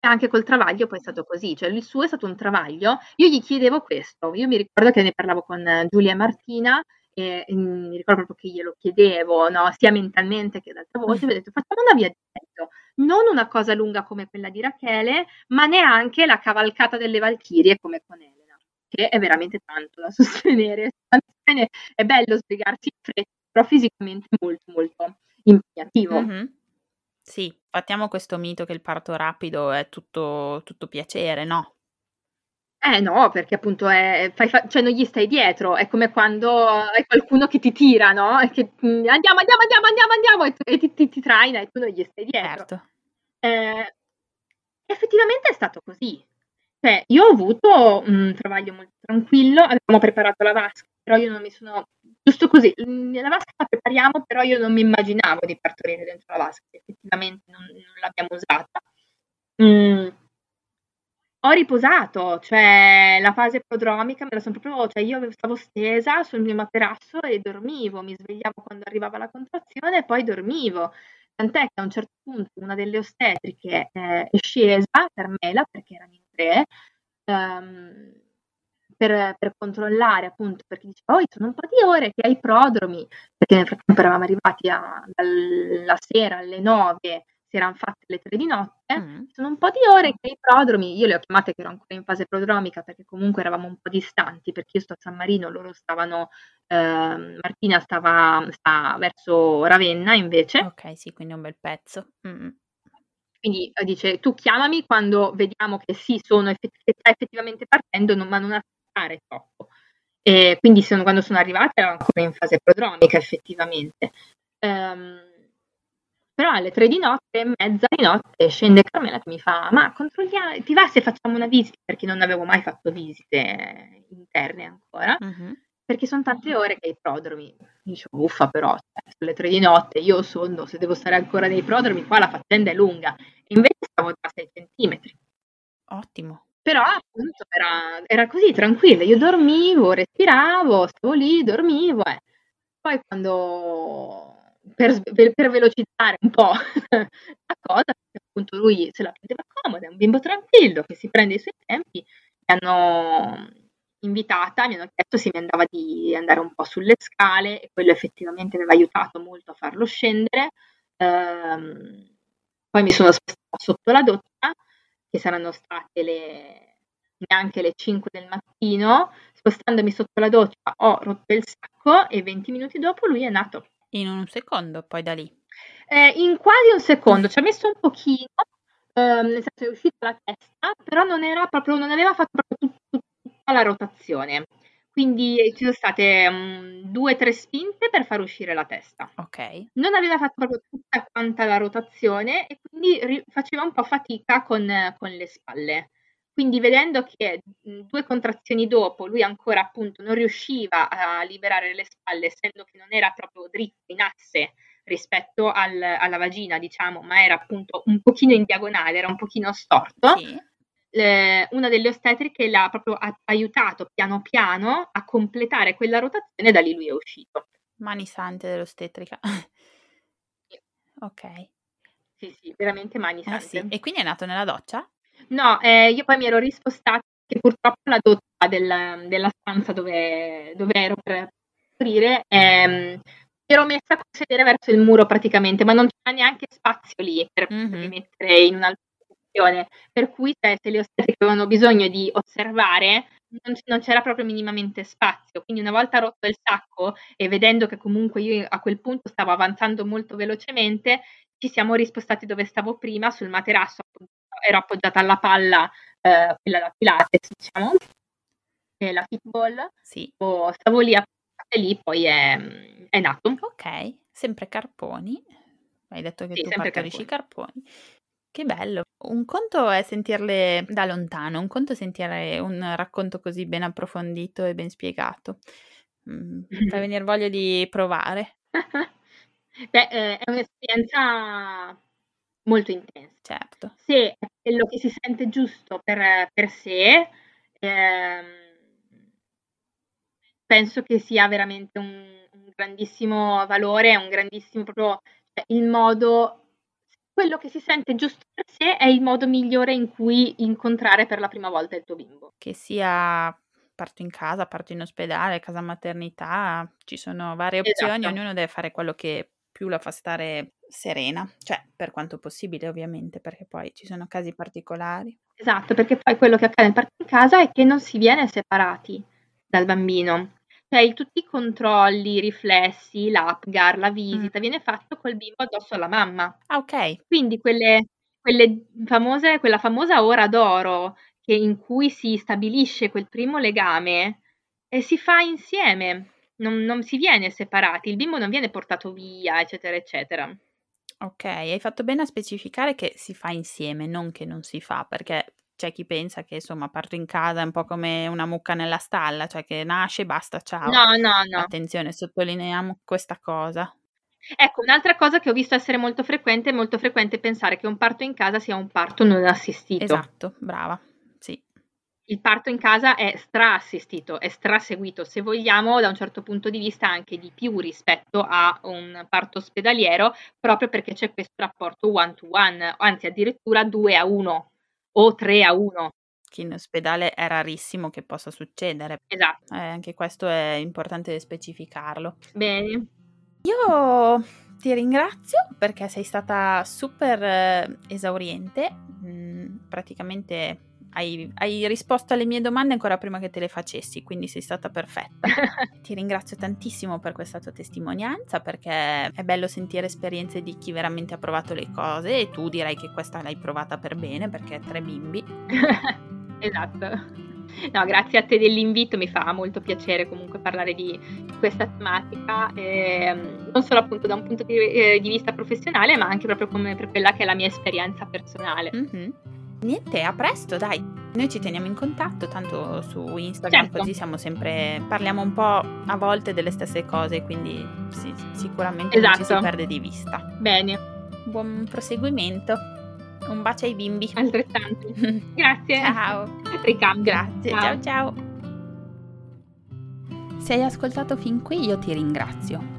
Speaker 2: anche col travaglio poi è stato così, cioè il suo è stato un travaglio. Io gli chiedevo questo, io mi ricordo che ne parlavo con Giulia e Martina e mm, mi ricordo proprio che glielo chiedevo, no, sia mentalmente che ad alta voce, mi ho detto facciamo una via di mezzo, non una cosa lunga come quella di Rachele, ma neanche la cavalcata delle Valchirie come con Elena, che è veramente tanto da sostenere. È bello sbrigarsi in fretta, però fisicamente molto molto impegnativo.
Speaker 1: Mm-hmm. Sì, partiamo questo mito che il parto rapido è tutto, tutto piacere, no?
Speaker 2: Eh no, perché appunto è, fai fa- cioè non gli stai dietro, è come quando hai qualcuno che ti tira, no? E che mm, andiamo, andiamo, andiamo, andiamo, andiamo, e, tu, e ti, ti, ti, traina e tu non gli stai dietro. Certo. Eh, effettivamente è stato così. Cioè, io ho avuto un travaglio molto tranquillo, abbiamo preparato la vasca, però io non mi sono... Giusto così, mm, la vasca la prepariamo, però io non mi immaginavo di partorire dentro la vasca, effettivamente non, non l'abbiamo usata. Mm ho riposato, cioè la fase prodromica me la son proprio cioè io stavo stesa sul mio materasso e dormivo, mi svegliavo quando arrivava la contrazione e poi dormivo. Tant'è che a un certo punto una delle ostetriche, ehm, è scesa per Mela, perché erano in 3, ehm, per per controllare appunto, perché diceva: "Poi sono un po' di ore che hai prodromi", perché nel frattempo eravamo arrivati a dalla sera alle 9 si eran fatte le tre di notte, mm. sono un po' di ore che i prodromi, io le ho chiamate che ero ancora in fase prodromica perché comunque eravamo un po' distanti, perché io sto a San Marino, loro stavano, eh, Martina stava, sta verso Ravenna invece.
Speaker 1: Ok, sì, quindi un bel pezzo. Mm.
Speaker 2: Quindi eh, dice, tu chiamami quando vediamo che sì, sono effett- che sta effettivamente partendo, non, ma non aspettare troppo. E quindi sono, quando sono arrivata ero ancora in fase prodromica effettivamente. Um, però alle tre di notte, mezza di notte, scende Carmela che mi fa: Ma controlliamo, ti va se facciamo una visita? Perché non avevo mai fatto visite interne ancora. Uh-huh. Perché sono tante ore che hai prodromi. Dicevo, uffa, però, cioè, sulle tre di notte io sono, se devo stare ancora nei prodromi, qua la faccenda è lunga. E invece stavo da 6 centimetri.
Speaker 1: Ottimo.
Speaker 2: Però appunto era, era, così tranquilla, io dormivo, respiravo, stavo lì, dormivo. Eh. Poi quando per, per, velocizzare un po' la cosa, perché appunto lui se la prendeva comoda, è un bimbo tranquillo che si prende i suoi tempi, mi hanno invitata, mi hanno chiesto se mi andava di andare un po' sulle scale e quello effettivamente mi aveva aiutato molto a farlo scendere. Um, poi mi sono spostata sotto la doccia, che saranno state le neanche le 5 del mattino, spostandomi sotto la doccia ho rotto il sacco e 20 minuti dopo lui è nato.
Speaker 1: In un secondo, poi da lì.
Speaker 2: Eh, in quasi un secondo, ci ha messo un pochino, ehm, nel senso è uscita la testa, però non era proprio, non aveva fatto proprio tut- tutta la rotazione. Quindi ci sono state um, due o tre spinte per far uscire la testa.
Speaker 1: Ok.
Speaker 2: Non aveva fatto proprio tutta quanta la rotazione e quindi ri- faceva un po' fatica con, con le spalle. Quindi vedendo che due contrazioni dopo lui ancora appunto non riusciva a liberare le spalle, essendo che non era proprio dritto in asse rispetto al, alla vagina, diciamo, ma era appunto un pochino in diagonale, era un pochino storto. Sì. Eh, una delle ostetriche l'ha proprio aiutato piano piano a completare quella rotazione e da lì lui è uscito.
Speaker 1: Mani sante dell'ostetrica.
Speaker 2: Sì.
Speaker 1: ok.
Speaker 2: Sì, sì, veramente mani sante.
Speaker 1: Eh sì. E quindi è nato nella doccia?
Speaker 2: No, ehm, io poi mi ero rispostata perché purtroppo la doccia del della stanza dove dove ero per partorire, ehm, ero messa a sedere verso il muro praticamente, ma non c'era neanche spazio lì per Mh-mh. mettere in un'altra posizione, per cui cioè, se le ostetriche avevano bisogno di osservare, non c non c'era proprio minimamente spazio. Quindi una volta rotto il sacco e vedendo che comunque io a quel punto stavo avanzando molto velocemente, ci siamo rispostati dove stavo prima, sul materasso ero appoggiata alla palla, eh, quella da Pilates, diciamo, e la fitball.
Speaker 1: Sì.
Speaker 2: Stavo lì appoggiata e lì poi è, è, nato.
Speaker 1: Ok, sempre carponi. Hai detto che sì, tu partorisci carponi. carponi. Che bello. Un conto è sentirle da lontano, un conto è sentire un racconto così ben approfondito e ben spiegato. Mm, fa venire voglia di provare.
Speaker 2: Beh, eh, è un'esperienza molto intensa.
Speaker 1: Certo.
Speaker 2: Se è quello che si sente giusto per, per sé, ehm, penso che sia veramente un, un grandissimo valore, un grandissimo proprio cioè, il modo quello che si sente giusto per sé è il modo migliore in cui incontrare per la prima volta il tuo bimbo.
Speaker 1: Che sia parto in casa, parto in ospedale, casa maternità, ci sono varie opzioni,
Speaker 2: Esatto.
Speaker 1: ognuno deve fare quello che più la fa stare serena, cioè per quanto possibile ovviamente, perché poi ci sono casi particolari.
Speaker 2: Esatto, perché poi quello che accade nel parto in casa è che non si viene separati dal bambino. Cioè tutti i controlli, i riflessi, l'APGAR, la visita, mm. viene fatto col bimbo addosso alla mamma.
Speaker 1: Ah, ok.
Speaker 2: Quindi quelle, quelle famose, quella famosa ora d'oro che in cui si stabilisce quel primo legame e si fa insieme, non, non si viene separati, il bimbo non viene portato via, eccetera, eccetera.
Speaker 1: Ok, hai fatto bene a specificare che si fa insieme, non che non si fa, perché c'è chi pensa che insomma parto in casa è un po' come una mucca nella stalla, cioè che nasce e basta, ciao.
Speaker 2: No, no, no.
Speaker 1: Attenzione, sottolineiamo questa cosa.
Speaker 2: Ecco, un'altra cosa che ho visto essere molto frequente è molto frequente pensare che un parto in casa sia un parto non assistito.
Speaker 1: Esatto, brava. Sì.
Speaker 2: Il parto in casa è stra-assistito, è stra-seguito, se vogliamo, da un certo punto di vista anche di più rispetto a un parto ospedaliero, proprio perché c'è questo rapporto one-to-one, anzi addirittura due a uno o tre a uno.
Speaker 1: Che in ospedale è rarissimo che possa succedere.
Speaker 2: Esatto.
Speaker 1: Eh, anche questo è importante specificarlo.
Speaker 2: Bene.
Speaker 1: Io ti ringrazio perché sei stata super eh, esauriente, mm, praticamente hai, hai, risposto alle mie domande ancora prima che te le facessi, quindi sei stata perfetta. ti ringrazio tantissimo per questa tua testimonianza perché è bello sentire esperienze di chi veramente ha provato le cose e tu direi che questa l'hai provata per bene perché tre bimbi.
Speaker 2: esatto. No, grazie a te dell'invito, mi fa molto piacere comunque parlare di, questa tematica, eh, non solo appunto da un punto di, eh, di, vista professionale, ma anche proprio come per quella che è la mia esperienza personale.
Speaker 1: Mm-hmm. Niente, a presto, dai. Noi ci teniamo in contatto, tanto su Instagram, certo. così siamo sempre. parliamo un po' a volte delle stesse cose, quindi sì, sicuramente esatto. non ci si esatto. perde di vista.
Speaker 2: Bene.
Speaker 1: Buon proseguimento. Un bacio ai bimbi.
Speaker 2: Altrettanto. Grazie.
Speaker 1: Ciao.
Speaker 2: Ricambio.
Speaker 1: Grazie. Ciao ciao. Se hai ascoltato fin qui io ti ringrazio.